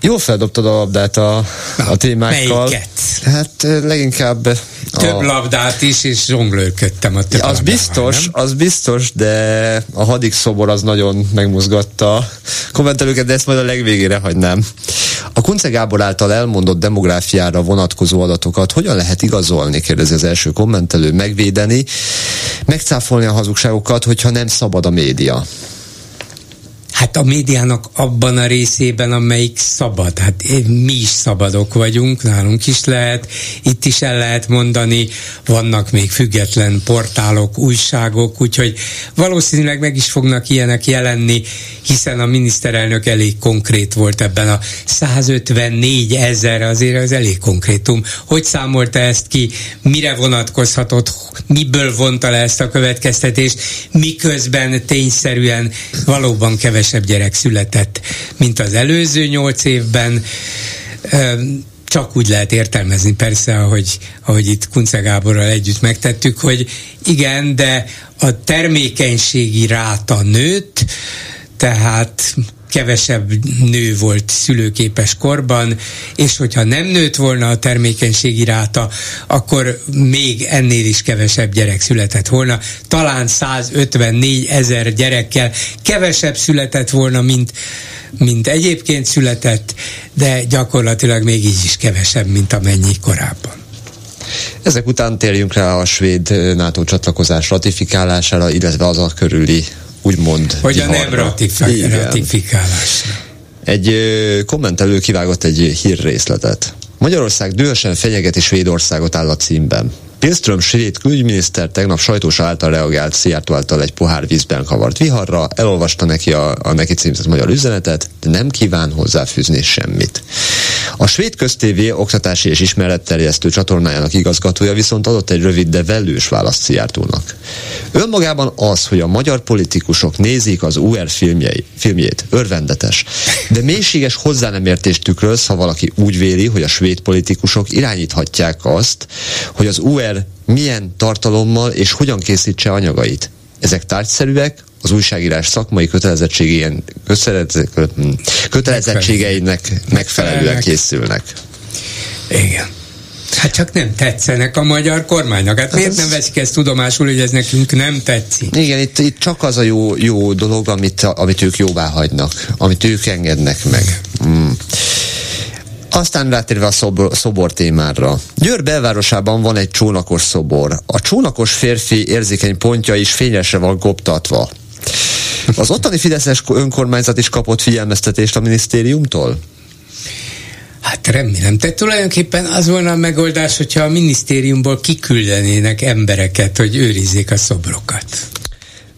Jól feldobtad a labdát a, a témákkal. Melyiket? Hát leginkább... Több a... labdát is, és zsonglőrködtem a több ja, Az biztos, nem? az biztos, de a hadik szobor az nagyon megmozgatta kommentelőket, de ezt majd a legvégére hagynám. A Kunce Gábor által elmondott demográfiára vonatkozó adatokat hogyan lehet igazolni, kérdezi az első kommentelő, megvédeni, megcáfolni a hazugságokat, hogyha nem szabad a média. Hát a médiának abban a részében, amelyik szabad. Hát mi is szabadok vagyunk, nálunk is lehet, itt is el lehet mondani, vannak még független portálok, újságok, úgyhogy valószínűleg meg is fognak ilyenek jelenni, hiszen a miniszterelnök elég konkrét volt ebben a 154 ezer, azért az elég konkrétum. Hogy számolta ezt ki, mire vonatkozhatott, miből vonta le ezt a következtetést, miközben tényszerűen valóban kevesebb kevesebb gyerek született, mint az előző nyolc évben. Csak úgy lehet értelmezni persze, ahogy, ahogy itt Kunce Gáborral együtt megtettük, hogy igen, de a termékenységi ráta nőtt, tehát kevesebb nő volt szülőképes korban, és hogyha nem nőtt volna a termékenységi ráta, akkor még ennél is kevesebb gyerek született volna. Talán 154 ezer gyerekkel kevesebb született volna, mint, mint egyébként született, de gyakorlatilag még így is kevesebb, mint amennyi korábban. Ezek után térjünk rá a svéd NATO csatlakozás ratifikálására, illetve az a körüli úgymond Hogy a nem ratifikálásra. Egy kommentelő kivágott egy hírrészletet. Magyarország dühösen fenyegeti Svédországot áll a címben. Pilström svéd külügyminiszter tegnap sajtós által reagált Szijjártó által egy pohár vízben kavart viharra, elolvasta neki a, a neki címzett magyar üzenetet, de nem kíván hozzáfűzni semmit. A svéd köztévé oktatási és ismeretterjesztő csatornájának igazgatója viszont adott egy rövid, de velős választ Szijjártónak. Önmagában az, hogy a magyar politikusok nézik az UR filmjei, filmjét, örvendetes, de mélységes hozzá nem értést tükröz, ha valaki úgy véli, hogy a svéd politikusok irányíthatják azt, hogy az UR milyen tartalommal és hogyan készítse anyagait. Ezek tárgyszerűek, az újságírás szakmai kötelezettségeinek megfelelően készülnek. Igen. Hát csak nem tetszenek a magyar kormánynak. Hát, hát miért nem veszik ezt tudomásul, hogy ez nekünk nem tetszik? Igen, itt, itt csak az a jó, jó dolog, amit, amit ők jóvá hagynak, amit ők engednek meg. Mm. Aztán rátérve a szobor, szobor témára. Győr belvárosában van egy csónakos szobor. A csónakos férfi érzékeny pontja is fényesre van goptatva. Az ottani Fideszes önkormányzat is kapott figyelmeztetést a minisztériumtól? Hát remélem. Tehát tulajdonképpen az volna a megoldás, hogyha a minisztériumból kiküldenének embereket, hogy őrizzék a szobrokat.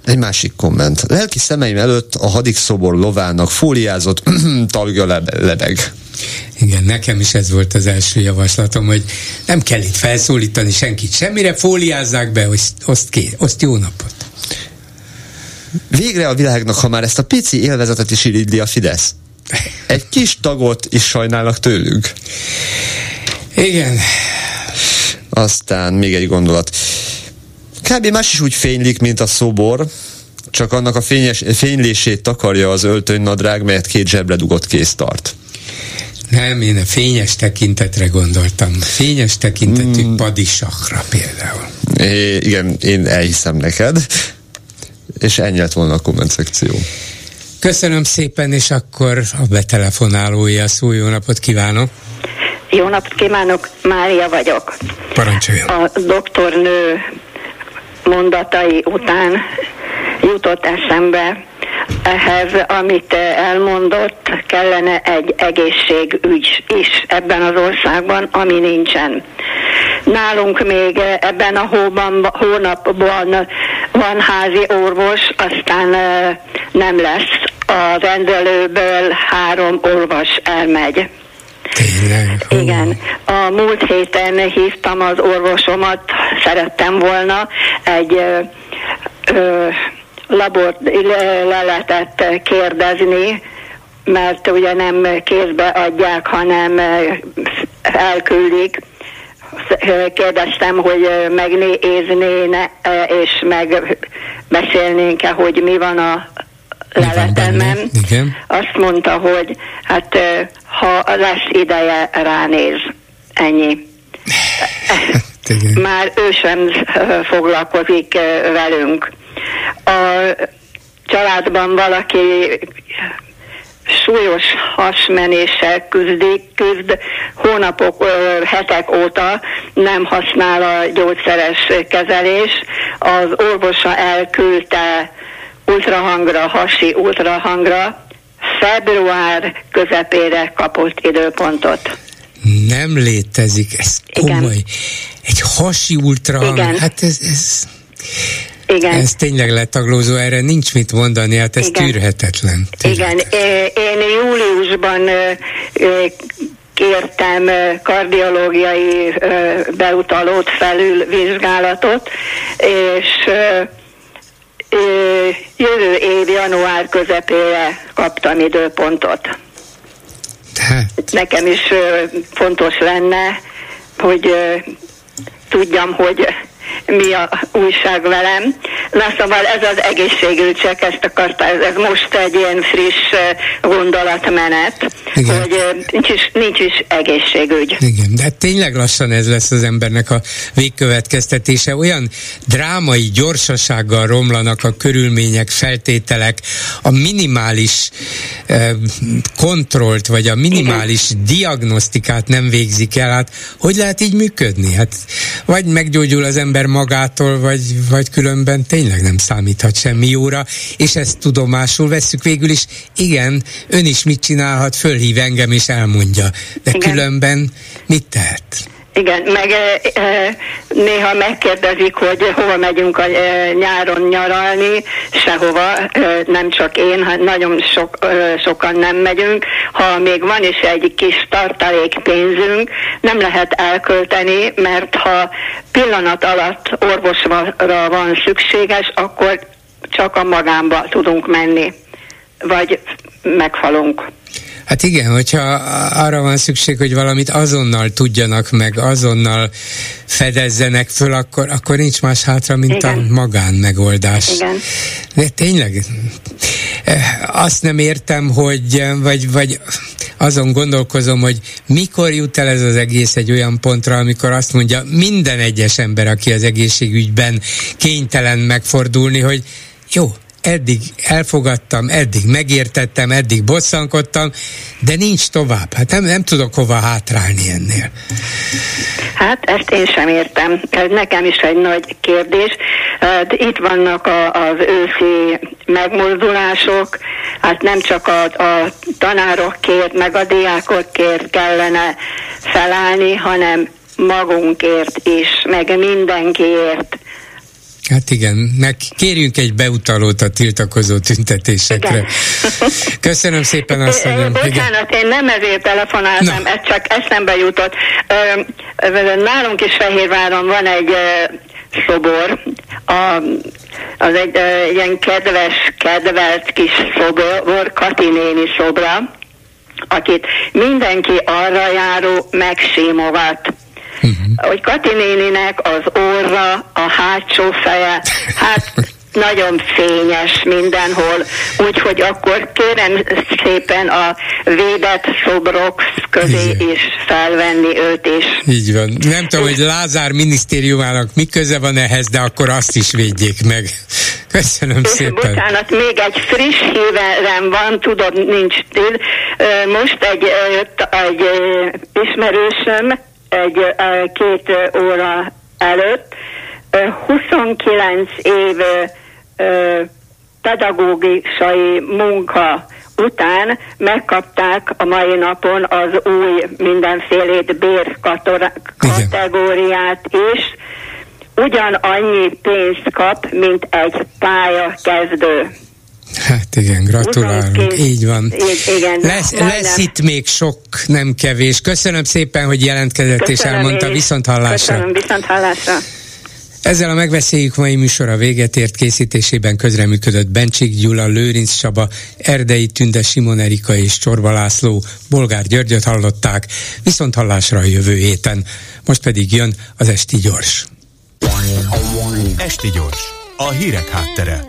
Egy másik komment. Lelki szemeim előtt a hadik szobor lovának fóliázott talja lebeg. Igen, nekem is ez volt az első javaslatom, hogy nem kell itt felszólítani senkit semmire, fóliázzák be, hogy oszt, ké, oszt jó napot. Végre a világnak, ha már ezt a pici élvezetet is iridli a Fidesz. Egy kis tagot is sajnálnak tőlünk. Igen. Aztán még egy gondolat. Kb. más is úgy fénylik, mint a szobor, csak annak a fényes, fénylését takarja az öltönynadrág, melyet két zsebre dugott kész tart. Nem, én a fényes tekintetre gondoltam. Fényes tekintetű mm. padisakra például. É, igen, én elhiszem neked. És ennyi lett volna a komment szekció. Köszönöm szépen, és akkor a betelefonálója szó. Jó napot kívánok! Jó napot kívánok, Mária vagyok. Parancsoljon. A doktornő mondatai után jutott eszembe, ehhez, amit elmondott, kellene egy egészségügy is ebben az országban, ami nincsen. Nálunk még ebben a hóban, hónapban van házi orvos, aztán nem lesz. A rendelőből három orvos elmegy. Tényleg? Igen. A múlt héten hívtam az orvosomat, szerettem volna egy ö, ö, labor leletett kérdezni, mert ugye nem kézbe adják, hanem elküldik. Kérdeztem, hogy megnézné és megbeszélnénk-e, hogy mi van a leletemem. Igen. Azt mondta, hogy hát ha lesz ideje, ránéz. Ennyi. Már ő sem foglalkozik velünk. A családban valaki súlyos hasmenéssel küzdik, küzd hónapok, hetek óta nem használ a gyógyszeres kezelés. Az orvosa elküldte ultrahangra, hasi ultrahangra, február közepére kapott időpontot. Nem létezik, ez komoly. Igen. Egy hasi ultrahang, Igen. hát ez, ez igen. Ez tényleg letaglózó, erre nincs mit mondani, hát ez Igen. tűrhetetlen. tűrhetetlen. Igen, én júliusban kértem kardiológiai beutalót, felülvizsgálatot, és jövő év január közepére kaptam időpontot. De. Nekem is fontos lenne, hogy tudjam, hogy mi a újság velem. Na szóval ez az egészségügy, csak ezt akarta, ez most egy ilyen friss gondolatmenet, Igen. hogy nincs is, nincs is egészségügy. Igen, de hát tényleg lassan ez lesz az embernek a végkövetkeztetése. Olyan drámai gyorsasággal romlanak a körülmények, feltételek, a minimális eh, kontrollt, vagy a minimális Igen. diagnosztikát nem végzik el. Hát hogy lehet így működni? Hát vagy meggyógyul az ember ember magától, vagy, vagy különben tényleg nem számíthat semmi jóra, és ezt tudomásul veszük végül is. Igen, ön is mit csinálhat, fölhív engem és elmondja, de Igen. különben mit tehet? Igen, meg néha megkérdezik, hogy hova megyünk a nyáron nyaralni, sehova, nem csak én, hát nagyon sok, sokan nem megyünk. Ha még van is egy kis tartalék pénzünk, nem lehet elkölteni, mert ha pillanat alatt orvosra van szükséges, akkor csak a magánba tudunk menni, vagy meghalunk. Hát igen, hogyha arra van szükség, hogy valamit azonnal tudjanak meg, azonnal fedezzenek föl, akkor, akkor nincs más hátra, mint igen. a magán megoldás. Igen. De tényleg, eh, azt nem értem, hogy, vagy, vagy azon gondolkozom, hogy mikor jut el ez az egész egy olyan pontra, amikor azt mondja minden egyes ember, aki az egészségügyben kénytelen megfordulni, hogy jó, eddig elfogadtam, eddig megértettem, eddig bosszankodtam, de nincs tovább. Hát nem, nem tudok hova hátrálni ennél. Hát ezt én sem értem. Ez nekem is egy nagy kérdés. Hát itt vannak a, az őszi megmozdulások, hát nem csak a, a tanárokért, meg a diákokért kellene felállni, hanem magunkért is, meg mindenkiért Hát igen, meg kérjünk egy beutalót a tiltakozó tüntetésekre. Igen. Köszönöm szépen hogy... Bocsánat, én nem ezért telefonáltam, ez csak eszembe jutott. Nálunk is Fehérváron van egy szobor, a, az egy ilyen kedves, kedvelt kis szobor, Kati néni szobra, akit mindenki arra járó megsímogat uh-huh. hogy Kati néninek az orra, a hátsó feje, hát nagyon fényes mindenhol, úgyhogy akkor kérem szépen a védett szobrok közé Igen. is felvenni őt is. Így van. Nem tudom, hogy Lázár minisztériumának mi köze van ehhez, de akkor azt is védjék meg. Köszönöm és szépen. Bocsánat, még egy friss hírem van, tudod, nincs tél. Most egy, egy ismerősöm egy két óra előtt 29 év pedagógiai munka után megkapták a mai napon az új mindenfélét bérkategóriát is, ugyanannyi pénzt kap, mint egy pályakezdő. Hát igen, gratulálunk, így van. igen, lesz, lesz itt még sok, nem kevés. Köszönöm szépen, hogy jelentkezett Köszönöm és elmondta viszont hallásra. Köszönöm, viszont hallásra. Ezzel a megbeszéljük mai műsora véget ért készítésében közreműködött Bencsik Gyula, Lőrinc Csaba, Erdei Tünde, Simon Erika és Csorba László, Bolgár Györgyöt hallották, viszont hallásra a jövő héten. Most pedig jön az Esti Gyors. Esti Gyors, a hírek háttere.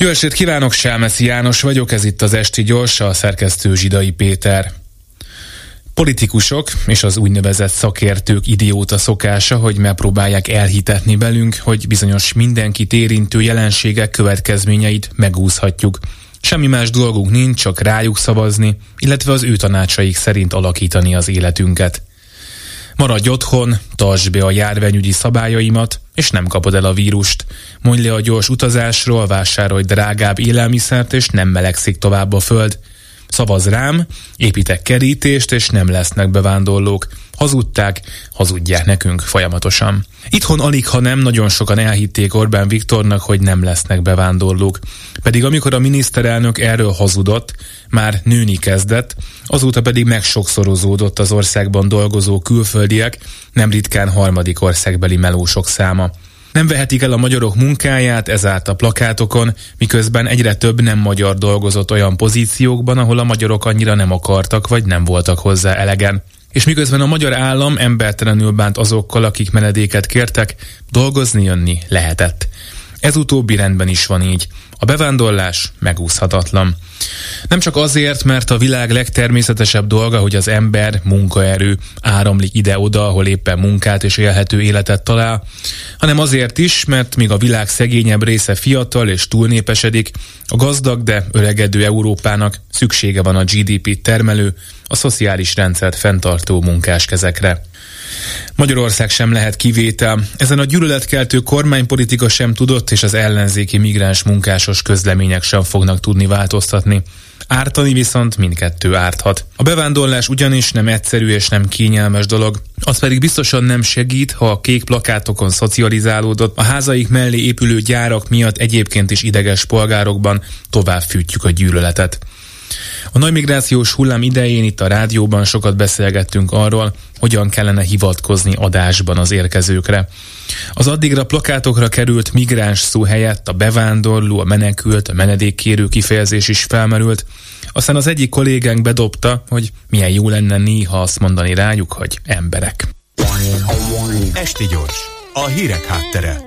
Jó estét kívánok, Sámeszi János vagyok, ez itt az Esti Gyors, a szerkesztő Zsidai Péter. Politikusok és az úgynevezett szakértők idióta szokása, hogy megpróbálják elhitetni velünk, hogy bizonyos mindenkit érintő jelenségek következményeit megúszhatjuk. Semmi más dolgunk nincs, csak rájuk szavazni, illetve az ő tanácsaik szerint alakítani az életünket. Maradj otthon, tartsd be a járványügyi szabályaimat, és nem kapod el a vírust. Mondj le a gyors utazásról, vásárolj drágább élelmiszert, és nem melegszik tovább a föld. Szavaz rám, építek kerítést, és nem lesznek bevándorlók. Hazudták, hazudják nekünk folyamatosan. Itthon alig, ha nem, nagyon sokan elhitték Orbán Viktornak, hogy nem lesznek bevándorlók. Pedig amikor a miniszterelnök erről hazudott, már nőni kezdett, azóta pedig megsokszorozódott az országban dolgozó külföldiek, nem ritkán harmadik országbeli melósok száma. Nem vehetik el a magyarok munkáját ezáltal a plakátokon, miközben egyre több nem magyar dolgozott olyan pozíciókban, ahol a magyarok annyira nem akartak vagy nem voltak hozzá elegen. És miközben a magyar állam embertelenül bánt azokkal, akik menedéket kértek, dolgozni jönni lehetett. Ez utóbbi rendben is van így. A bevándorlás megúszhatatlan. Nem csak azért, mert a világ legtermészetesebb dolga, hogy az ember, munkaerő áramlik ide-oda, ahol éppen munkát és élhető életet talál, hanem azért is, mert míg a világ szegényebb része fiatal és túlnépesedik, a gazdag, de öregedő Európának szüksége van a GDP termelő, a szociális rendszert fenntartó munkáskezekre. Magyarország sem lehet kivétel. Ezen a gyűlöletkeltő kormánypolitika sem tudott, és az ellenzéki migráns munkásos közlemények sem fognak tudni változtatni. Ártani viszont mindkettő árthat. A bevándorlás ugyanis nem egyszerű és nem kényelmes dolog, az pedig biztosan nem segít, ha a kék plakátokon szocializálódott, a házaik mellé épülő gyárak miatt egyébként is ideges polgárokban tovább fűtjük a gyűlöletet. A nagy migrációs hullám idején itt a rádióban sokat beszélgettünk arról, hogyan kellene hivatkozni adásban az érkezőkre. Az addigra plakátokra került migráns szó helyett a bevándorló, a menekült, a menedékkérő kifejezés is felmerült, aztán az egyik kollégánk bedobta, hogy milyen jó lenne néha azt mondani rájuk, hogy emberek. Esti gyors, a hírek háttere.